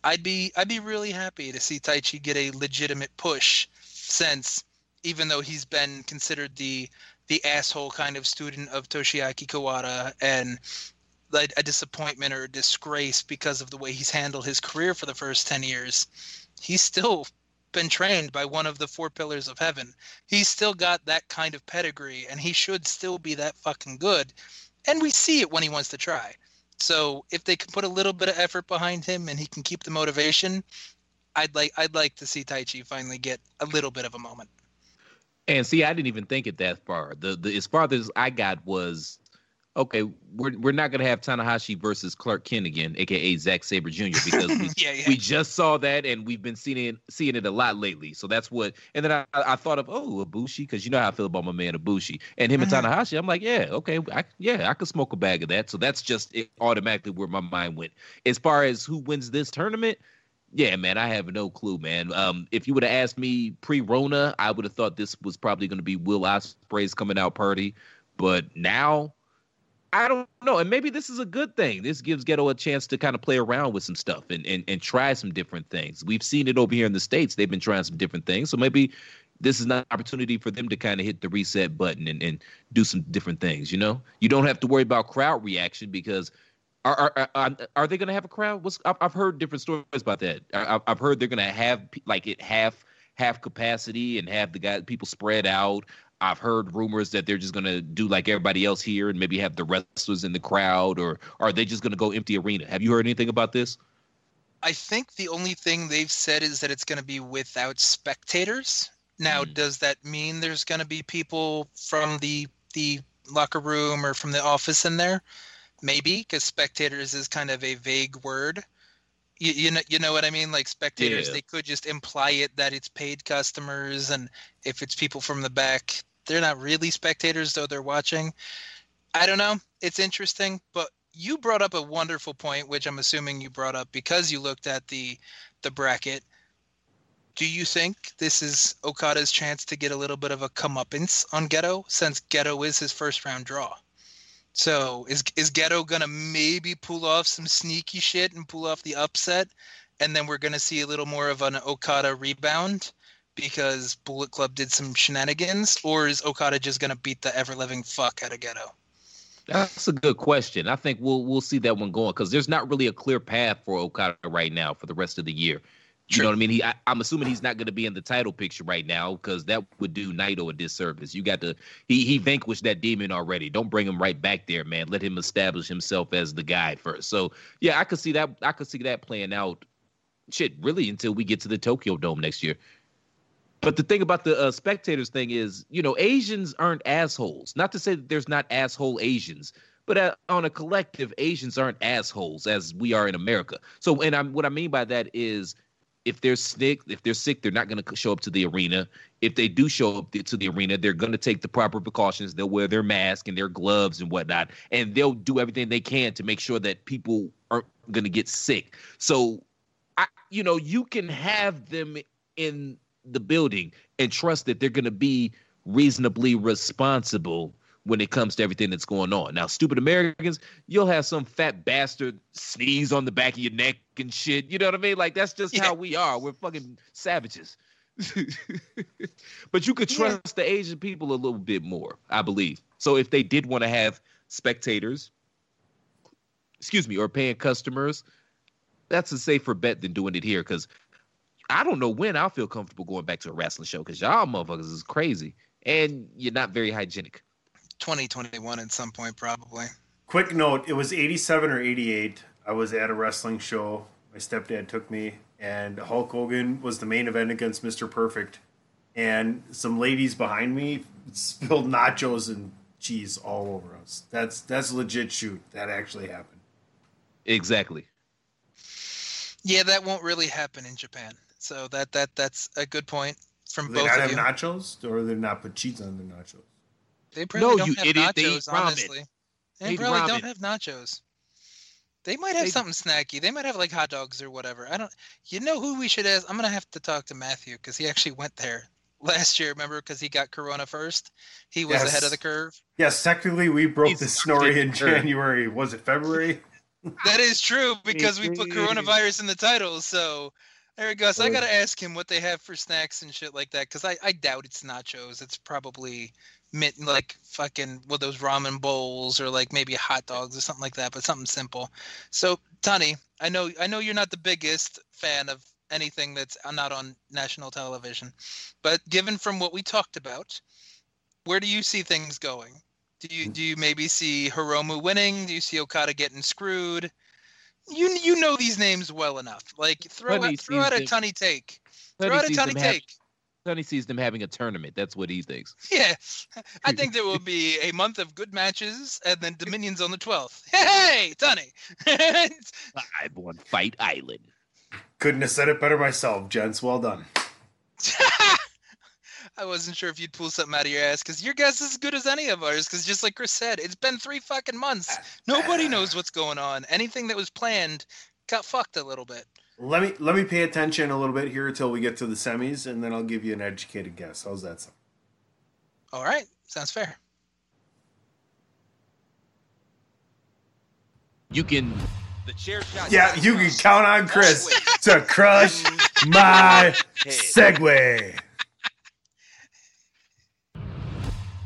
I'd be I'd be really happy to see Taichi get a legitimate push since even though he's been considered the the asshole kind of student of Toshiaki Kawada and like a disappointment or a disgrace because of the way he's handled his career for the first 10 years he's still been trained by one of the four pillars of heaven. He's still got that kind of pedigree and he should still be that fucking good. And we see it when he wants to try. So if they can put a little bit of effort behind him and he can keep the motivation i'd like i'd like to see Taichi finally get a little bit of a moment. And see, I didn't even think it that far. The the as far as I got was okay, we're we're not gonna have Tanahashi versus Clark Kent again, aka Zack Sabre Jr. because we, yeah, yeah. we just saw that and we've been seeing it seeing it a lot lately. So that's what. And then I, I thought of oh Ibushi because you know how I feel about my man Ibushi and him Mhm. and Tanahashi. I'm like yeah okay I, yeah I could smoke a bag of that. So that's just it, automatically where my mind went. As far as who wins this tournament. Yeah, man, I have no clue, man. Um, if you would have asked me pre-Rona, I would have thought this was probably going to be Will Ospreay's coming out party. But now, I don't know. And maybe this is a good thing. This gives Gedo a chance to kind of play around with some stuff and, and, and try some different things. We've seen it over here in the States. They've been trying some different things. So maybe this is an opportunity for them to kind of hit the reset button and, and do some different things, you know? You don't have to worry about crowd reaction because are are are, are they going to have a crowd? What's I've, I've heard different stories about that. I, I've- heard they're going to have like it half half capacity and have the guy people spread out. I've heard rumors that they're just going to do like everybody else here and maybe have the wrestlers in the crowd, or are they just going to go empty arena? Have you heard anything about this? I think the only thing they've said is that it's going to be without spectators. Now, Hmm. does that mean there's going to be people from the the locker room or from the office in there? Maybe, because spectators is kind of a vague word. You, you know, you know what I mean. Like spectators, Yeah. they could just imply it that it's paid customers, and if it's people from the back, they're not really spectators, though they're watching. I don't know. It's interesting, but you brought up a wonderful point, which I'm assuming you brought up because you looked at the the bracket. Do you think this is Okada's chance to get a little bit of a comeuppance on Gedo, since Gedo is his first round draw? So is is Gedo gonna maybe pull off some sneaky shit and pull off the upset, and then we're gonna see a little more of an Okada rebound because Bullet Club did some shenanigans, or is Okada just gonna beat the ever living fuck out of Gedo? That's a good question. I think we'll we'll see that one going because there's not really a clear path for Okada right now for the rest of the year. You True. know what I mean? He, I, I'm assuming he's not going to be in the title picture right now because that would do Naito a disservice. You got to he he vanquished that demon already. Don't bring him right back there, man. Let him establish himself as the guy first. So yeah, I could see that. I could see that playing out. Shit, really until we get to the Tokyo Dome next year. But the thing about the uh, spectators thing is, you know, Asians aren't assholes. Not to say that there's not asshole Asians, but uh, on a collective, Asians aren't assholes as we are in America. So, and I'm what I mean by that is, if they're sick, if they're sick, they're not going to show up to the arena. If they do show up to the arena, they're going to take the proper precautions. They'll wear their mask and their gloves and whatnot, and they'll do everything they can to make sure that people aren't going to get sick. So, I, you know, you can have them in the building and trust that they're going to be reasonably responsible when it comes to everything that's going on. Now, stupid Americans, you'll have some fat bastard sneeze on the back of your neck and shit. You know what I mean? Like that's just Yeah. how we are. We're fucking savages. but you could Yeah. trust the Asian people a little bit more, I believe. So if they did want to have spectators, excuse me, or paying customers, that's a safer bet than doing it here because I don't know when I'll feel comfortable going back to a wrestling show because y'all motherfuckers is crazy and you're not very hygienic. 2021 at some point, probably. Quick note: It was '87 or '88. I was at a wrestling show. My stepdad took me, and Hulk Hogan was the main event against Mr. Perfect. And some ladies behind me spilled nachos and cheese all over us. That's that's a legit shoot. That actually happened. Exactly. Yeah, that won't really happen in Japan. So that that that's a good point from Do they both not of have you. nachos, or they not put cheese on their nachos? They probably don't you have idiot, they eat nachos, ramen. honestly. They, They eat probably don't have nachos. They might have They- something snacky. They might have like hot dogs or whatever. I don't. You know who we should ask? I'm gonna have to talk to Matthew because he actually went there last year. Remember, because he got Corona first. He was ahead of the curve. Yes, technically we broke He's the sucked story in in. January. Was it February? That is true because we put coronavirus in the title. So there we go. So I gotta ask him what they have for snacks and shit like that because I, I doubt it's nachos. It's probably mint like fucking well those ramen bowls or like maybe hot dogs or something like that, but something simple. So Tony, I know I know you're not the biggest fan of anything that's uh, not on national television, but given from what we talked about, where do you see things going? Do you mm. do you maybe see Hiromu winning? Do you see Okada getting screwed? You you know these names well enough. Like throw Tony out, throw out a sees Tony take. Sonny Throw out a sees Tony have- take. Sonny sees them having a tournament. That's what he thinks. Yeah, I think there will be a month of good matches, and then Dominions on the twelfth. Hey, Tony. I'm on Fight Island. Couldn't have said it better myself, gents. Well done. I wasn't sure if you'd pull something out of your ass because your guess is as good as any of ours. Because just like Chris said, it's been three fucking months. Nobody knows what's going on. Anything that was planned got fucked a little bit. Let me let me pay attention a little bit here until we get to the semis, and then I'll give you an educated guess. How's that sound? All right, sounds fair. You can The chair shot. Yeah, you can count on Chris to crush my segue.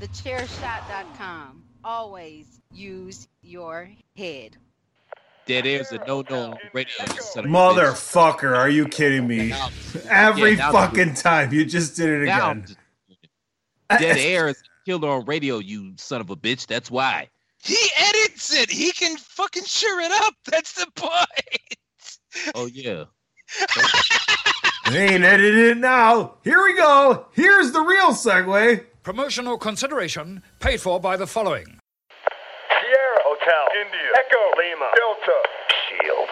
TheChairShot.com. Always use your head. dead air's a no no radio. you son of a bitch. Motherfucker, are you kidding me? Every Yeah, now- fucking time you just did it now- again. Dead air is a killer on radio, you son of a bitch. That's why. He edits it. He can fucking sure it up. That's the point. Oh yeah. They ain't edited it now. Here we go. Here's the real segue. Promotional consideration paid for by the following. Sierra Hotel, India, Echo, Lima, Delta, Shield.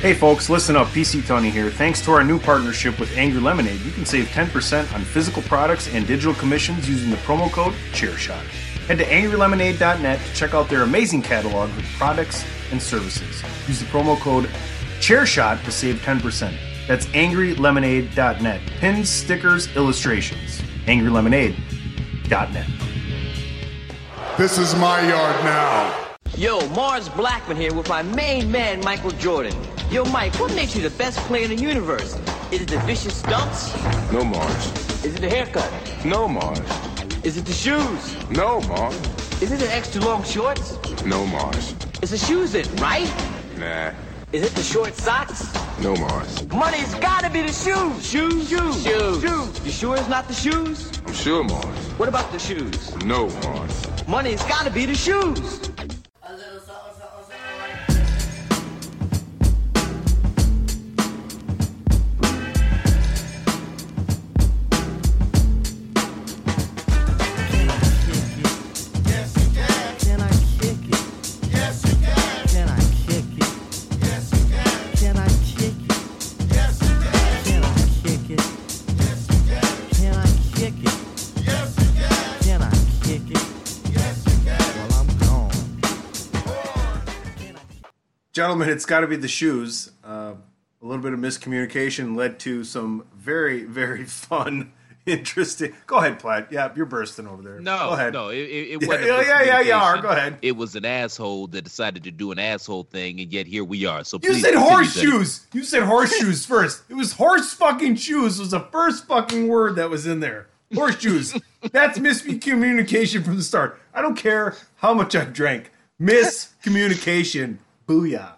Hey folks, listen up. PC Tony here. Thanks to our new partnership with Angry Lemonade, you can save 10% on physical products and digital commissions using the promo code ChairShot. Head to angrylemonade.net to check out their amazing catalog of products and services. Use the promo code ChairShot to save 10%. That's angrylemonade.net. Pins, stickers, illustrations. angrylemonade.net. This is my yard now. Yo, Mars Blackman here with my main man, Michael Jordan. Yo, Mike, what makes you the best player in the universe? Is it the vicious stunts? No, Mars. Is it the haircut? No, Mars. Is it the shoes? No, Mars. Is it the extra long shorts? No, Mars. It's the shoes then, right? Nah. Is it the short socks? No, Mars. Money's gotta be the shoes. Shoes, shoes, shoes. Shoes. You sure it's not the shoes? I'm sure, Mars. What about the shoes? No, Mars. Money's gotta be the shoes. Gentlemen, it's got to be the shoes. Uh, a little bit of miscommunication led to some very, very fun, interesting. Go ahead, Platt. Yeah, you're bursting over there. No, Go ahead. no, it, it, Yeah, wasn't. yeah, yeah, yeah, you are. Go ahead. It was an asshole that decided to do an asshole thing, and yet here we are. So You said horseshoes. You said horseshoes first. It was horse fucking shoes was the first fucking word that was in there. Horseshoes. That's miscommunication from the start. I don't care how much I drank. Miscommunication. Booyah.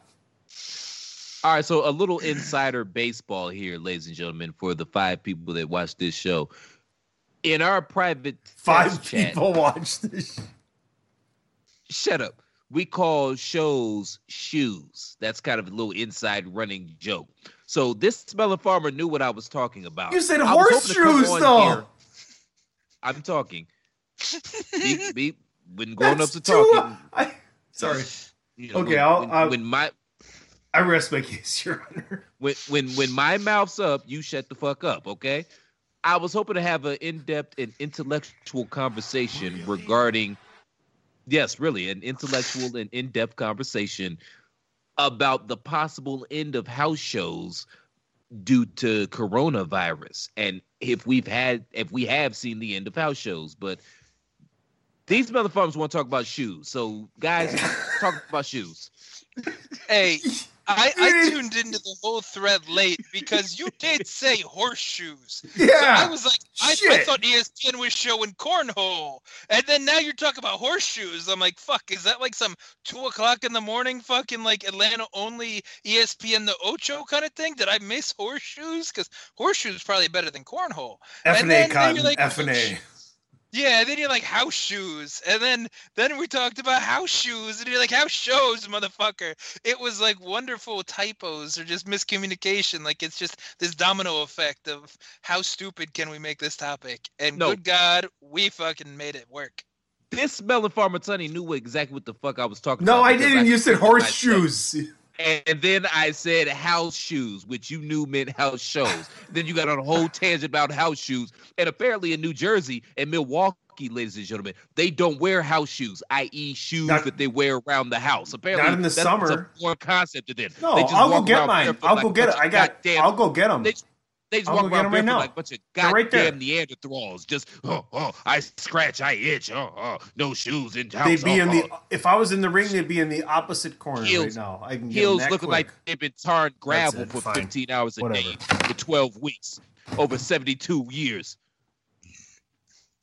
All right, so a little insider baseball here, ladies and gentlemen, for the five people that watch this show. In our private Five text chat, people watch this. shut up. We call shows shoes. That's kind of a little inside running joke. So this smelling farmer knew what I was talking about. You said I was hoping to come horseshoes, though. here- I'm talking. beep, beep. When grown ups are talking. I, sorry. You know, Okay, when, I'll- when, I'll- when my I rest my case, Your Honor. when when when my mouth's up, you shut the fuck up, okay? I was hoping to have an in-depth and intellectual conversation regarding yes, really, an intellectual and in-depth conversation about the possible end of house shows due to coronavirus and if we've had if we have seen the end of house shows, but these motherfuckers want to talk about shoes. So guys, talk about shoes. Hey, I, I tuned into the whole thread late because you did say horseshoes. So Yeah, I was like, I, I thought ESPN was showing cornhole, and then now you're talking about horseshoes. I'm like, fuck, is that like some two o'clock in the morning fucking like Atlanta only ESPN the Ocho kind of thing? Did I miss horseshoes? Because horseshoes is probably better than cornhole. F And and A then- then cotton. you're like, F and A. Yeah, and then you're like house shoes, and then then we talked about house shoes, and you're like house shows, motherfucker. It was like wonderful typos or just miscommunication. Like it's just this domino effect of how stupid can we make this topic? And No. good God, we fucking made it work. This smelling farmer Sonny knew exactly what the fuck I was talking No, about. I didn't. You said said myself. horseshoes. And then I said house shoes, which you knew meant house shows. then you got on a whole tangent about house shoes. And apparently in New Jersey and Milwaukee, ladies and gentlemen, they don't wear house shoes, i.e., shoes Not- that they wear around the house. Apparently, Not in the that's summer. a foreign concept to them. No, They just I'll go get mine. I'll like go get it. I got. goddamn- I'll go get them. They, they just I'll walk go get around 'em right barefoot now. like a bunch of They're right goddamn Neanderthals. Just oh, oh, I scratch, I itch. Oh, oh, no shoes in house. They'd be oh, in the. oh. If I was in the ring, they'd be in the opposite corner Heels- right now. I can get 'em Heels looking quick. like they've been tarring gravel for fine. 15 hours a Whatever. day for 12 weeks over 72 years.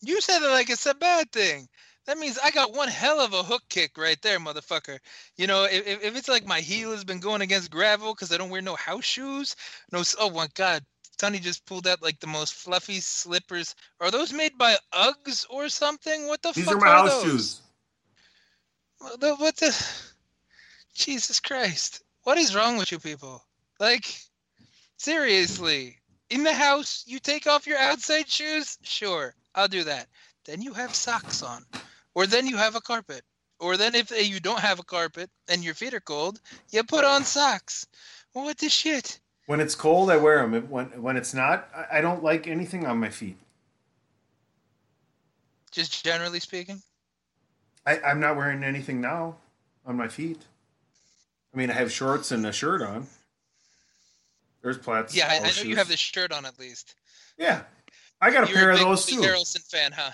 You said it like it's a bad thing. That means I got one hell of a hook kick right there, motherfucker. You know, if, if- if it's like my heel has been going against gravel because I don't wear no house shoes, no. Oh my God, Tony just pulled out like the most fluffy slippers. Are those made by Uggs or something? What the These fuck are my house those? shoes. What the, what the? Jesus Christ! What is wrong with you people? Like, seriously, in the house, you take off your outside shoes? Sure, I'll do that. Then you have socks on, or then you have a carpet, or then if you don't have a carpet and your feet are cold, you put on socks. What the shit? When it's cold, I wear them. When when it's not, I, I don't like anything on my feet. Just generally speaking. I, I'm not wearing anything now on my feet. I mean, I have shorts and a shirt on. There's plats. Yeah, I, I oh, know shoes. you have the shirt on at least. Yeah, I got a You're pair a of big those Woody too. Harrelson fan, huh?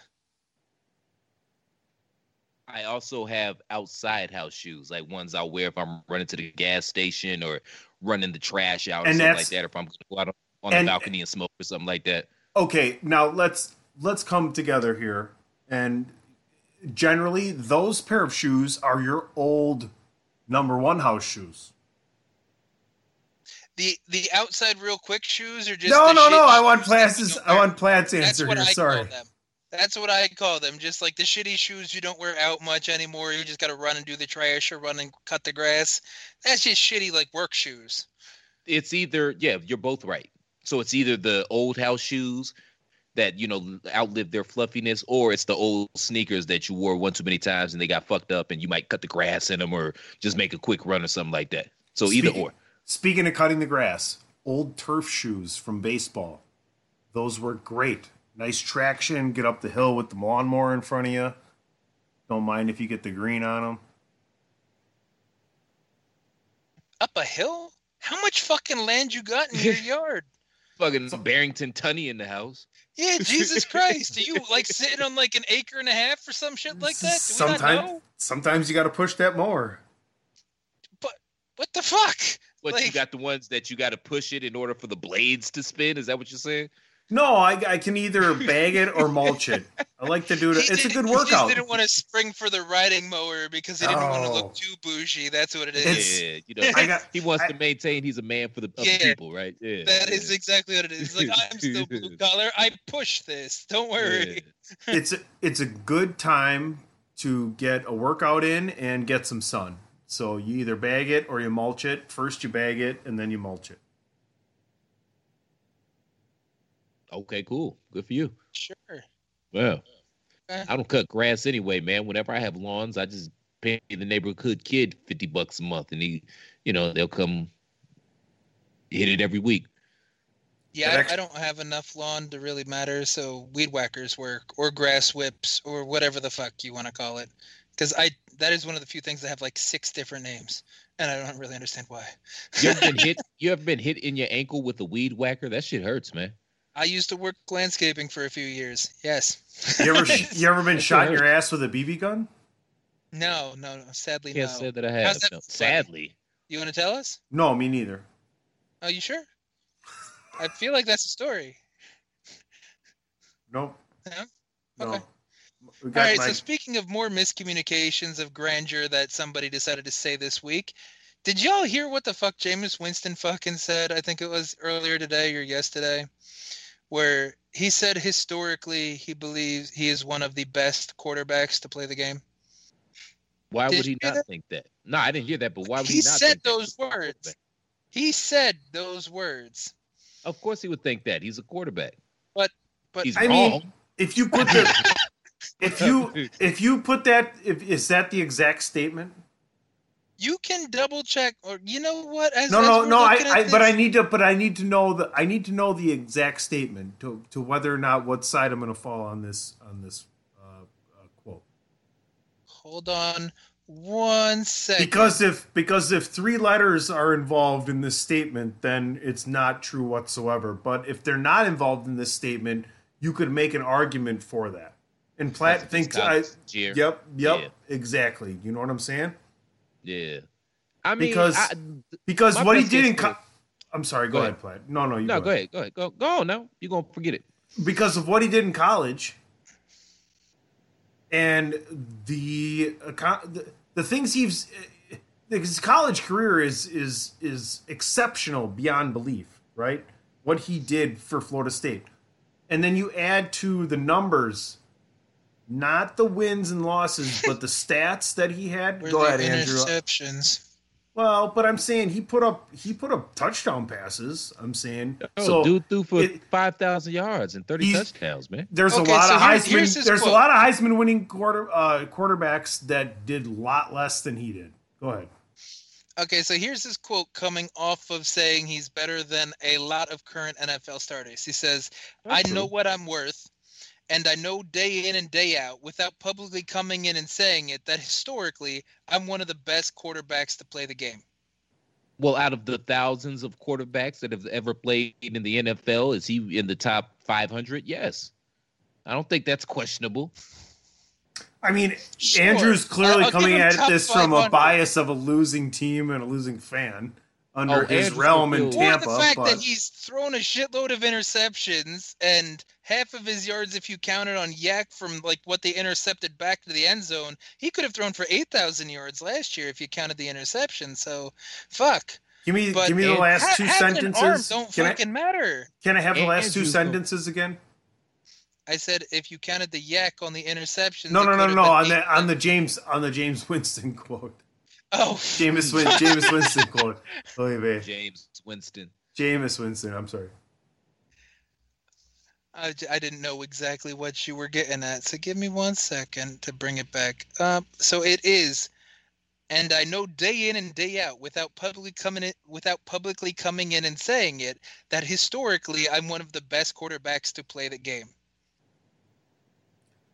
I also have outside house shoes, like ones I'll wear if I'm running to the gas station or running the trash out or And something like that. Or if I'm going to go out on, on the and- balcony and smoke or something like that. Okay, now let's let's come together here. And generally, those pair of shoes are your old number one house shoes. The the outside real quick shoes are just no, the no, shit no. I want that Platt's. you don't I want Platt's That's answer here. Sorry. call them. That's what I call them. Just like the shitty shoes you don't wear out much anymore. You just got to run and do the trash or run and cut the grass. That's just shitty like work shoes. It's either yeah, you're both right. So it's either the old house shoes that you know outlived their fluffiness, or it's the old sneakers that you wore one too many times and they got fucked up, and you might cut the grass in them or just make a quick run or something like that. So either Speaking- or. Speaking of cutting the grass, old turf shoes from baseball. Those were great. Nice traction. Get up the hill with the lawnmower in front of you. Don't mind if you get the green on them. Up a hill? How much fucking land you got in your yard? Fucking Barrington Tunney in the house. Yeah, Jesus Christ. Are you like sitting on like an acre and a half or some shit like that? Do we not Sometimes, know? sometimes you got to push that mower. But what the fuck? What you got the ones that you got to push it in order for the blades to spin? Is that what you're saying? No, I, I can either bag it or mulch it. I like to do it. He It's a good good He just didn't want to spring for the riding mower because he didn't want to Oh. look too bougie. That's what it is. It's- yeah, you know, I got- he wants to maintain he's a man for the, Yeah. people, right? Yeah, That yeah. is exactly what it is. Like I'm still blue collar. I push this. Don't worry. it's a, it's a good time to get a workout in and get some sun. So you either bag it or you mulch it. First you bag it and then you mulch it. Okay, cool. Good for you. Sure. Well, Okay. I don't cut grass anyway, man. Whenever I have lawns, I just pay the neighborhood kid fifty bucks a month, and he, you know, they'll come hit it every week. Yeah, I, actu- I don't have enough lawn to really matter, so weed whackers work or grass whips or whatever the fuck you want to call it. Because I that is one of the few things that have like six different names, and I don't really understand why. You ever been hit? You ever been hit in your ankle with a weed whacker? That shit hurts, man. I used to work landscaping for a few years. Yes. You ever you ever been shot in your ass with a BB gun? No, no, no. Sadly, Can't no. say that I How's have. that No, sadly, You want to tell us? No, me neither. Are you sure? I feel like that's a story. Nope. No? No. Okay. We All got right. So speaking of more miscommunications of grandeur that somebody decided to say this week, did y'all hear what the fuck Jameis Winston fucking said? I think it was earlier today or yesterday, where he said historically he believes he is one of the best quarterbacks to play the game. why Did would he not that? think that? No, I didn't hear that. But why would he, He not? said think that? those words. He said those words. Of course, he would think that. He's a quarterback. But but He's I wrong. mean, if you put the if you if you put that if is that the exact statement? You can double check or you know what? As, No, as no, we're no. I, looking at I but I need to but I need to know the I need to know the exact statement to to whether or not what side I'm going to fall on this on this uh, uh, quote. hold on one second. Because if because if three letters are involved in this statement, then it's not true whatsoever. But if they're not involved in this statement, you could make an argument for that. And Platt thinks I. God's. Yep, yep, Yeah. exactly. You know what I'm saying? Yeah. I mean, Because I, because what he did in. Co- I'm sorry. Go, Go ahead, ahead. Platt. No, no, you no, go, go ahead, go ahead, go go on now. You're gonna forget it. because of what he did in college and the uh, the, the things he's uh, his college career is is is exceptional beyond belief right what he did for Florida State and then you add to the numbers not the wins and losses but the stats that he had Where go the ahead Andrew interceptions. well but I'm saying he put up he put up touchdown passes I'm saying Oh, so dude threw for it- five thousand yards and thirty touchdowns, man. There's Okay, a lot so of here's- Heisman. here's there's quote. a lot of Heisman winning quarter uh, quarterbacks that did a lot less than he did. Go ahead. Okay, so here's his quote coming off of saying he's better than a lot of current NFL starters. He says, I know what I'm worth, and I know day in and day out, without publicly coming in and saying it, that historically, I'm one of the best quarterbacks to play the game. Well, out of the thousands of quarterbacks that have ever played in the NFL, is he in the top five hundred? Yes. I don't think that's questionable. I mean, Sure. Andrew's clearly I'll- I'll coming at this from a bias of a losing team and a losing fan under Oh, his Andrew's realm in gonna feel- Or the fact but that he's thrown a shitload of interceptions and half of his yards, if you counted on YAC from like what they intercepted back to the end zone, he could have thrown for eight thousand yards last year if you counted the interception. So, fuck. give me But give me the last Ha- two having arm sentences. don't Can I, fucking matter. can I have the And last two sentences again? I said if you counted the YAC on the interceptions. No, no, no, no. On the on the James on the James Winston quote. Oh, James Win, Jameis Winston quote. Oy vey. James Winston. Jameis Winston. I'm sorry. I, I didn't know exactly what you were getting at, so give me one second to bring it back. Um, so it is, and I know day in and day out, without publicly coming in, without publicly coming in and saying it, that historically I'm one of the best quarterbacks to play the game.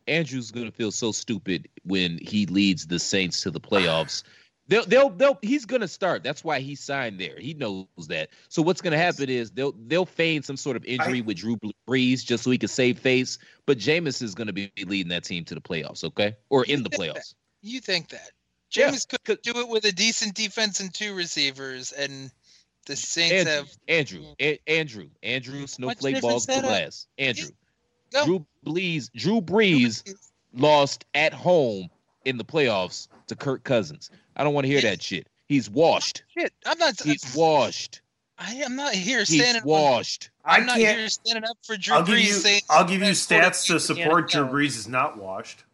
Andrew's gonna feel so stupid when he leads the Saints to the playoffs. They'll, they'll, they'll. He's gonna start. That's why he signed there. He knows that. So what's gonna happen is they'll, they'll feign some sort of injury with Drew Brees just so he can save face. But Jameis is gonna be leading that team to the playoffs, okay, or in the think that? playoffs. You think that? Yeah, James could do it with a decent defense and two receivers, and the Saints Andrew, have Andrew, A- Andrew, Andrew, snowflake balls to glass. Andrew, Go. Drew Brees, Drew Brees lost at home in the playoffs to Kirk Cousins. I don't want to hear that shit. He's washed. shit. I'm not. He's washed. I am not here He's standing. on- washed. I'm I not can't- here standing up for Drew I'll give Brees you saying I'll give you best quarterback stats to in the support Drew NFL. Brees is not washed.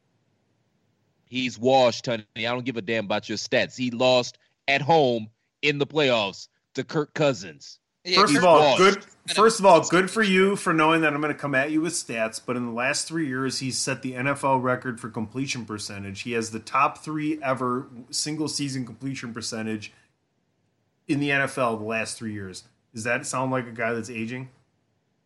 He's washed, honey. I don't give a damn about your stats. He lost at home in the playoffs to Kirk Cousins. Yeah, First of all, washed. good. First of all, good for you for knowing that I'm going to come at you with stats. But in the last three years, he's set the NFL record for completion percentage. He has the top three ever single season completion percentage in the NFL the last three years. Does that sound like a guy that's aging?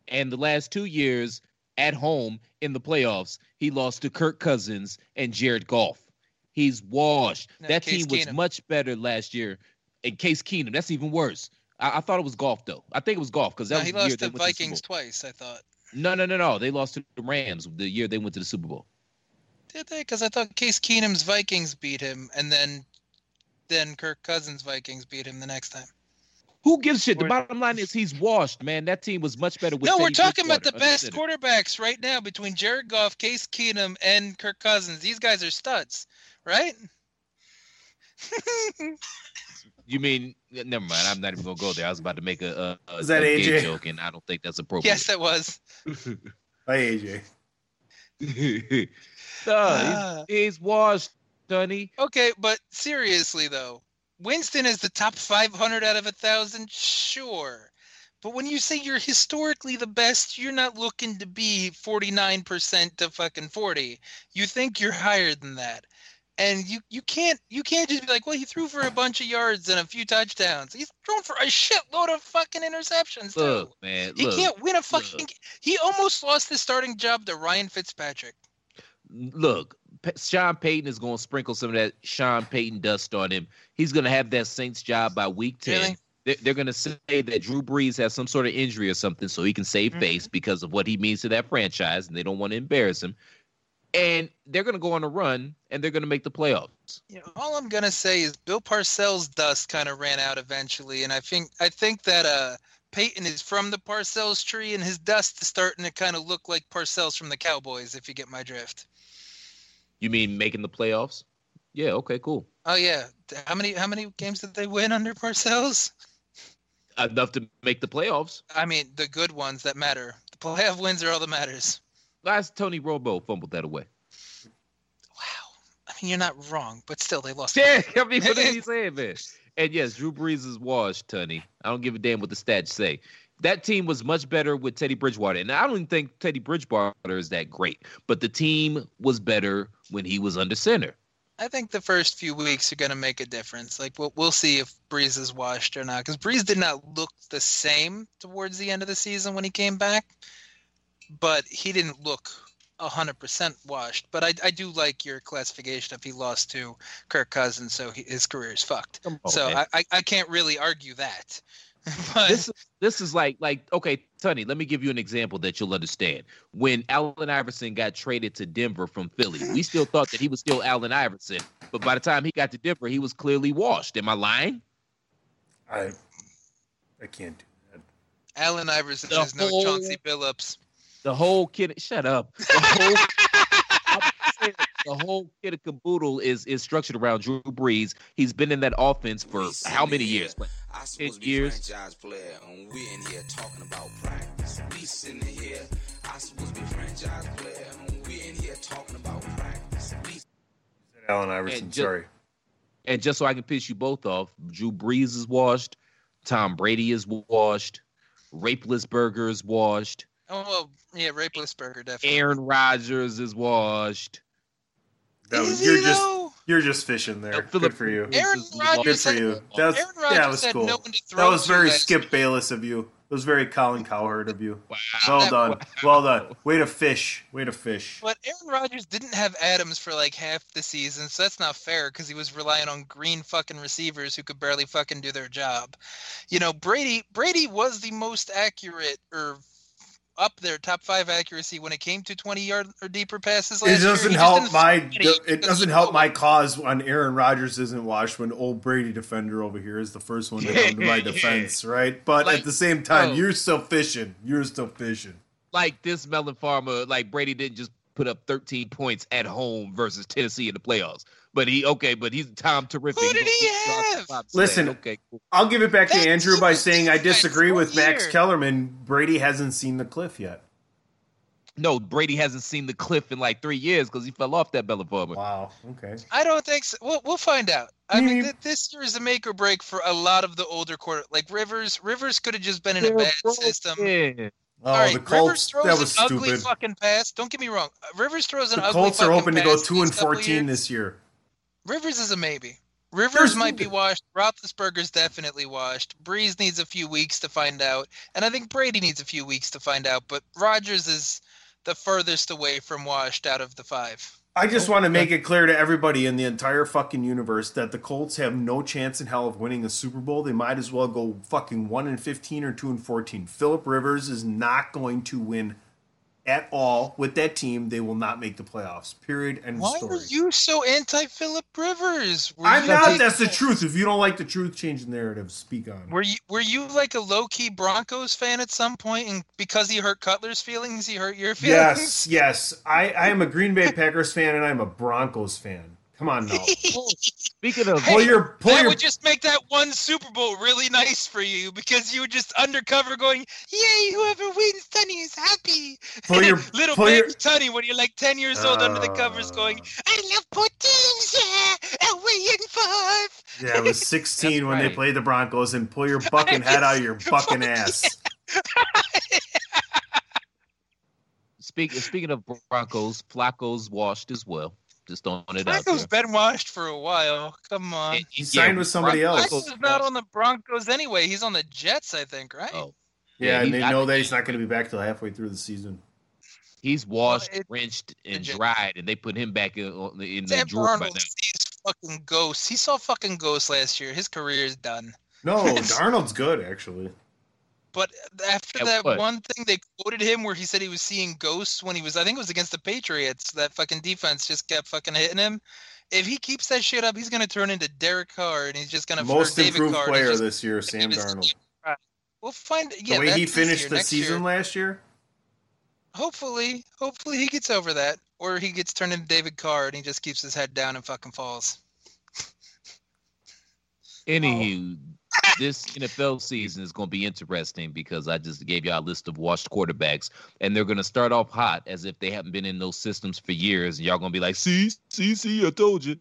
And the last two years at home in the playoffs, he lost to Kirk Cousins and Jared Goff. He's washed. No, that Case team was Keenum. much better last year. And Case Keenum, that's even worse. I, I thought it was Goff though. I think it was Goff because that No, was he the year lost they to went to the Super Vikings twice. I thought. No, no, no, no. They lost to the Rams the year they went to the Super Bowl. Did they? Because I thought Case Keenum's Vikings beat him, and then then Kirk Cousins' Vikings beat him the next time. Who gives a shit? The Or- bottom line is he's washed, man. That team was much better with no, we're talking about the best center. quarterbacks right now between Jared Goff, Case Keenum, and Kirk Cousins. These guys are studs, right? You mean never mind. I'm not even gonna go there. I was about to make a, a, a, Is that a gay AJ? joke, and I don't think that's appropriate. yes, that was. Hi, AJ. no, Ah. he's, he's washed, Sonny. Okay, but seriously though, Winston is the top 500 out of a thousand, sure. But when you say you're historically the best, you're not looking to be 49% to fucking 40. You think you're higher than that. And you, you can't you can't just be like, well, he threw for a bunch of yards and a few touchdowns. He's thrown for a shitload of fucking interceptions too. Look, man. he look, can't win a fucking. He almost lost his starting job to Ryan Fitzpatrick. look. Sean Payton is gonna sprinkle some of that Sean Payton dust on him. He's gonna have that Saints job by week ten. Really? They're, they're gonna say that Drew Brees has some sort of injury or something, so he can save Mm-hmm. face because of what he means to that franchise, and they don't want to embarrass him. And they're gonna go on a run, and they're gonna make the playoffs. You know, all I'm gonna say is Bill Parcells' dust kind of ran out eventually, and I think I think that uh Payton is from the Parcells tree, and his dust is starting to kind of look like Parcells from the Cowboys, if you get my drift. You mean making the playoffs? Yeah. Okay. Cool. Oh yeah, how many how many games did they win under Parcells? Enough to make the playoffs. I mean, the good ones that matter. The playoff wins are all that matters. Last Tony Romo fumbled that away. I mean, you're not wrong, but still, they lost. Yeah, I mean, what are you saying, man? And yes, Drew Brees is washed, Tony. I don't give a damn what the stats say. That team was much better with Teddy Bridgewater, and I don't even think Teddy Bridgewater is that great. But the team was better when he was under center. I think the first few weeks are going to make a difference. Like we'll we'll see if Brees is washed or not, because Brees did not look the same towards the end of the season when he came back, but he didn't look hundred percent washed. But I I do like your classification if he lost to Kirk Cousins, so he, his career is fucked. on, so. I, I I can't really argue that. But this this is like like okay, Tony. Let me give you an example that you'll understand. When Allen Iverson got traded to Denver from Philly, we still thought that he was still Allen Iverson, but by the time he got to Denver, he was clearly washed. Am I lying? I I can't do that. Allen Iverson The is no whole- Chauncey Billups. The whole kid. Shut up. The whole. Saying the whole kid of caboodle is is structured around Drew Brees. He's been in that offense for how many years? Like, I Ten supposed to be years. franchise player, and we in here talking about practice. We sitting here. I supposed to be franchise player, and we in here talking about practice. We Allen Iverson. And ju- sorry. And just so I can piss you both off, Drew Brees is washed. Tom Brady is washed. Rapeless Burger is washed. Oh well, yeah, Ray Rapelessberger definitely. Aaron Rodgers is washed. That was, Is he, you're just though? you're just fishing there. Phillip Good for you. Aaron is Rodgers Good for you. That was, Aaron yeah, that was had cool. no one to throw that was very last Skip year. Bayless of you. That was very Colin Cowherd of you. Wow. Well done. Well done. Way to fish. Way to fish. But Aaron Rodgers didn't have Adams for like half the season, so that's not fair because he was relying on green fucking receivers who could barely fucking do their job. You know, Brady Brady was the most accurate or up there, top five accuracy when it came to twenty yard or deeper passes last It doesn't He help my finish it because doesn't help my cause when Aaron Rodgers isn't washed when old Brady defender over here is the first one to come to my defense, right? But Like, at the same time, oh. you're still fishing. You're still fishing. Like this Melon Farmer, like Brady didn't just put up 13 points at home versus Tennessee in the playoffs. But he okay, but he's Tom terrific. Who did he He's- have? Listen, okay, cool. I'll give it back to Andrew by saying I disagree all with Max. Kellerman. Brady hasn't seen the cliff yet. No, Brady hasn't seen the cliff in like three years because he fell off that Melon Farmer. Wow. Okay. I don't think so. We'll, we'll find out. I mean, th- this year is a make or break for a lot of the older quarter. Like Rivers, Rivers could have just been in a bad broken. system. Oh, All right, the Rivers Colts. throws That was an ugly fucking pass. Don't get me wrong. Rivers throws an ugly pass. The ugly Colts are hoping to go two and fourteen years. this year. Rivers is a maybe. Rivers There's- might be washed. Roethlisberger's definitely washed. Brees needs a few weeks to find out, and I think Brady needs a few weeks to find out. But Rodgers is the furthest away from washed out of the five. I Oh, just want to make it clear to everybody in the entire fucking universe that the Colts have no chance in hell of winning a Super Bowl. They might as well go fucking one and fifteen or two and fourteen. Philip Rivers is not going to win at all with that team. They will not make the playoffs. Period. End of Why story. are you so anti Philip Rivers? Were I'm not. That's the truth. If you don't like the truth, change the narrative. Speak on. Were you were you like a low key Broncos fan at some point, and because he hurt Cutler's feelings, he hurt your feelings? Yes, yes. I, I am a Green Bay Packers fan and I'm a Broncos fan. Come on now. Speaking of, Pull your pull that your would just make that one Super Bowl really nice for you because you were just undercover going, "Yay, whoever wins, Sonny is happy." Pull your- little pull baby your- Sonny when you're like ten years old under the covers, going, oh. "I love poutines, yeah, away in five. Yeah, I was 16 That's when they played the Broncos and pull your bucking head out of your bucking ass. speaking speaking of Broncos, Flacco's washed as well. Just throwing it out Flacco's there. been washed for a while. Come on. And- He yeah, signed with somebody else. Flacco's not on the Broncos anyway. He's on the Jets, I think, right? Oh, Yeah, and they know that he's not going to be back till halfway through the season. He's washed, it- rinsed, and dried, and they put him back in, on the- in the drawer by Darnold now. sees fucking ghosts. He saw fucking ghosts last year. His career is done. No, Darnold's good actually. But after Yeah, that what? one thing they quoted him where he said he was seeing ghosts when he was, I think it was against the Patriots. That fucking defense just kept fucking hitting him. If he keeps that shit up, he's gonna turn into Derek Carr, and he's just gonna Most David improved Carr, player just- this year, Sam just- Darnold. We'll find. The Yeah, way he finished year. the season year, last year. hopefully, hopefully he gets over that, or he gets turned into David Carr and he just keeps his head down and fucking falls. Anywho, this NFL season is going to be interesting because I just gave y'all a list of washed quarterbacks, and they're going to start off hot as if they haven't been in those systems for years, and y'all going to be like, "See, see, see, I told you."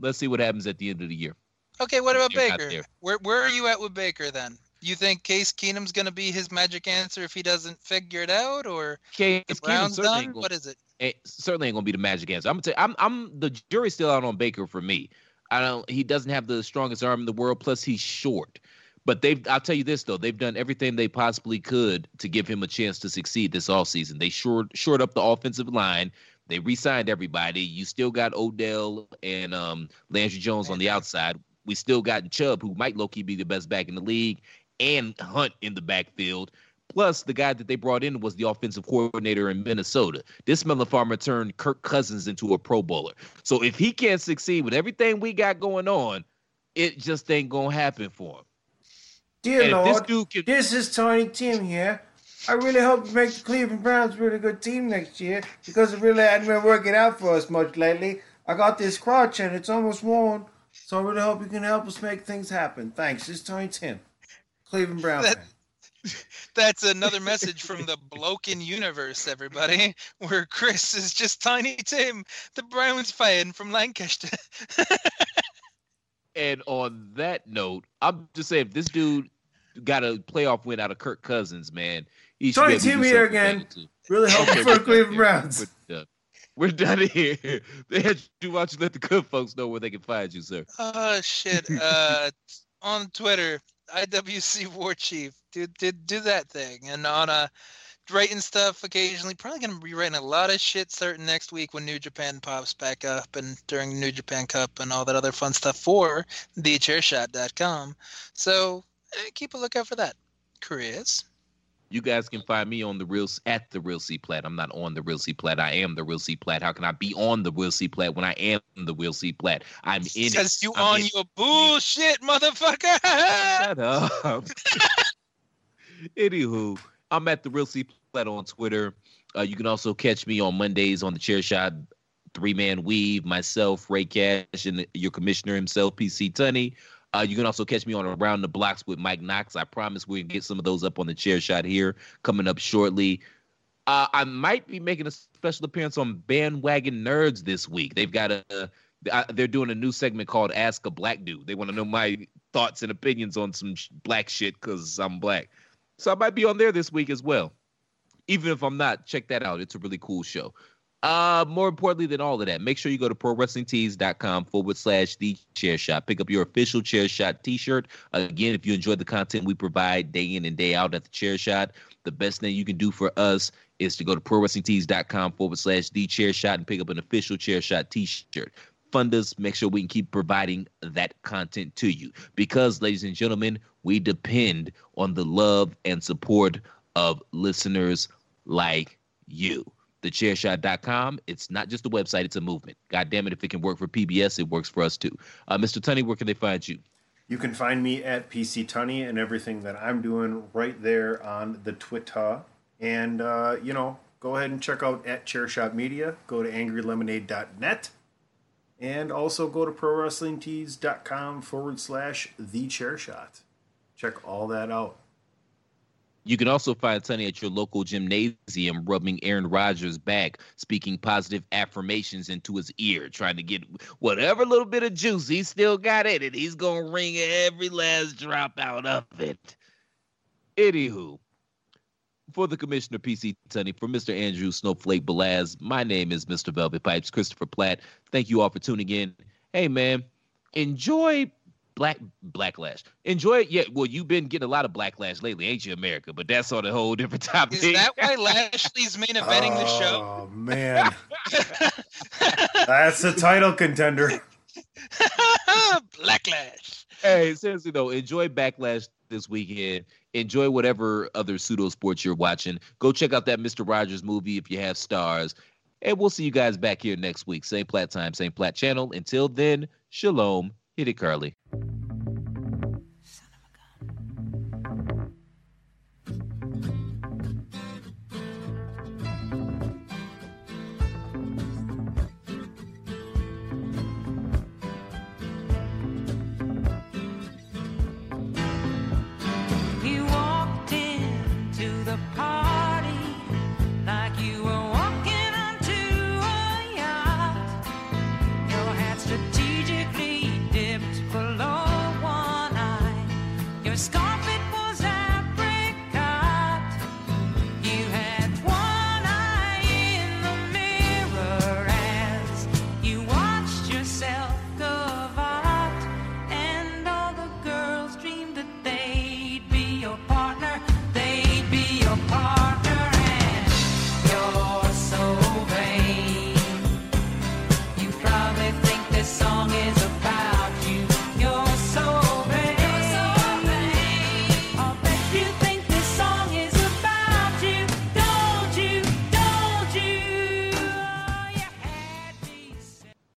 Let's see what happens at the end of the year. Okay, what about Baker? Where where are you at with Baker then? You think Case Keenum's gonna be his magic answer if he doesn't figure it out, or Case the Browns done? gonna- What is it? it certainly ain't gonna be the magic answer. I'm gonna tell you, I'm I'm the jury's still out on Baker for me. I don't he doesn't have the strongest arm in the world, plus he's short. But they've I'll tell you this though, they've done everything they possibly could to give him a chance to succeed this offseason. They shored shored up the offensive line. They re-signed everybody. You still got Odell and um Landry Jones on the outside. We still got Chubb, who might low-key be the best back in the league. and Hunt in the backfield. Plus, the guy that they brought in was the offensive coordinator in Minnesota. This Melon Farmer turned Kirk Cousins into a Pro Bowler. So if he can't succeed with everything we got going on, it just ain't gonna happen for him. Dear And if this Lord, dude can- this is Tony Tim here. I really hope you make the Cleveland Browns a really good team next year because it really hadn't been working out for us much lately. I got this crotch and it's almost worn, so I really hope you can help us make things happen. Thanks. This is Tony Tim, Cleveland Browns That- fan. That's another message from the Bloken universe, everybody, where Chris is just Tiny Tim, the Browns fan from Lancaster. And on that note, I'm just saying, if this dude got a playoff win out of Kirk Cousins, man, he should Tony be Tim here again. Really hoping for we're the Cleveland. Browns. We're done. We're done here. Why don't you let the good folks know where they can find you, sir? Oh shit! Uh, on Twitter, IWC War Chief, do do do that thing, and on uh, writing stuff occasionally. Probably gonna be writing a lot of shit starting next week when New Japan pops back up, and during New Japan Cup and all that other fun stuff for the thechairshot.com. So uh, keep a lookout for that, Chris. You guys can find me on the real at the real C plat. I'm not on the real C plat. I am the real C plat. How can I be on the real C plat when I am the real C plat? I'm in it. Because you I'm on your bullshit, motherfucker. Shut up. Anywho, I'm at the real C plat on Twitter. Uh, you can also catch me on Mondays on the Chair Shot Three Man Weave, myself, Ray Cash, and your commissioner himself, PC Tunney. Uh, you can also catch me on Around the Blocks with Mike Knox. I promise we're gonna get some of those up on the Chair Shot here coming up shortly. Uh, I might be making a special appearance on Bandwagon Nerds this week. They've got a, uh, they're doing a new segment called Ask a Black Dude. They want to know my thoughts and opinions on some sh- black shit because I'm black. So I might be on there this week as well. Even if I'm not, check that out. It's a really cool show. Uh, more importantly than all of that, make sure you go to prowrestlingtees.com forward slash the chair shot. Pick up your official chair shot t shirt. Again, if you enjoy the content we provide day in and day out at the chair shot, the best thing you can do for us is to go to prowrestlingtees.com forward slash the chair shot and pick up an official chair shot t shirt. Fund us, make sure we can keep providing that content to you. Because, ladies and gentlemen, we depend on the love and support of listeners like you. TheChairShot.com. It's not just a website, it's a movement. God damn it, if it can work for PBS, it works for us too. Uh, Mr. Tunney, where can they find you? You can find me at PC Tunney and everything that I'm doing right there on the Twitter. And, uh, you know, go ahead and check out at Chairshot Media. Go to angrylemonade.net. And also go to prowrestlingtees.com forward slash the chairshot. Check all that out. You can also find Tunney at your local gymnasium, rubbing Aaron Rodgers' back, speaking positive affirmations into his ear, trying to get whatever little bit of juice he still got in it. He's going to wring every last drop out of it. Anywho, for the Commissioner PC Tunney, for Mr. Andrew Snowflake Balaz, my name is Mr. Velvet Pipes, Christopher Platt. Thank you all for tuning in. Hey, man, enjoy Black Blacklash. Enjoy it. Yeah, well, you've been getting a lot of Blacklash lately, ain't you, America? But that's on a whole different topic. Is that why Lashley's main eventing the show? Oh, man. That's a title contender. Blacklash. hey, seriously though, enjoy Backlash this weekend. Enjoy whatever other pseudo sports you're watching. Go check out that Mr. Rogers movie if you have stars. And we'll see you guys back here next week. Same plat time, same plat channel. Until then, shalom. Iricurly.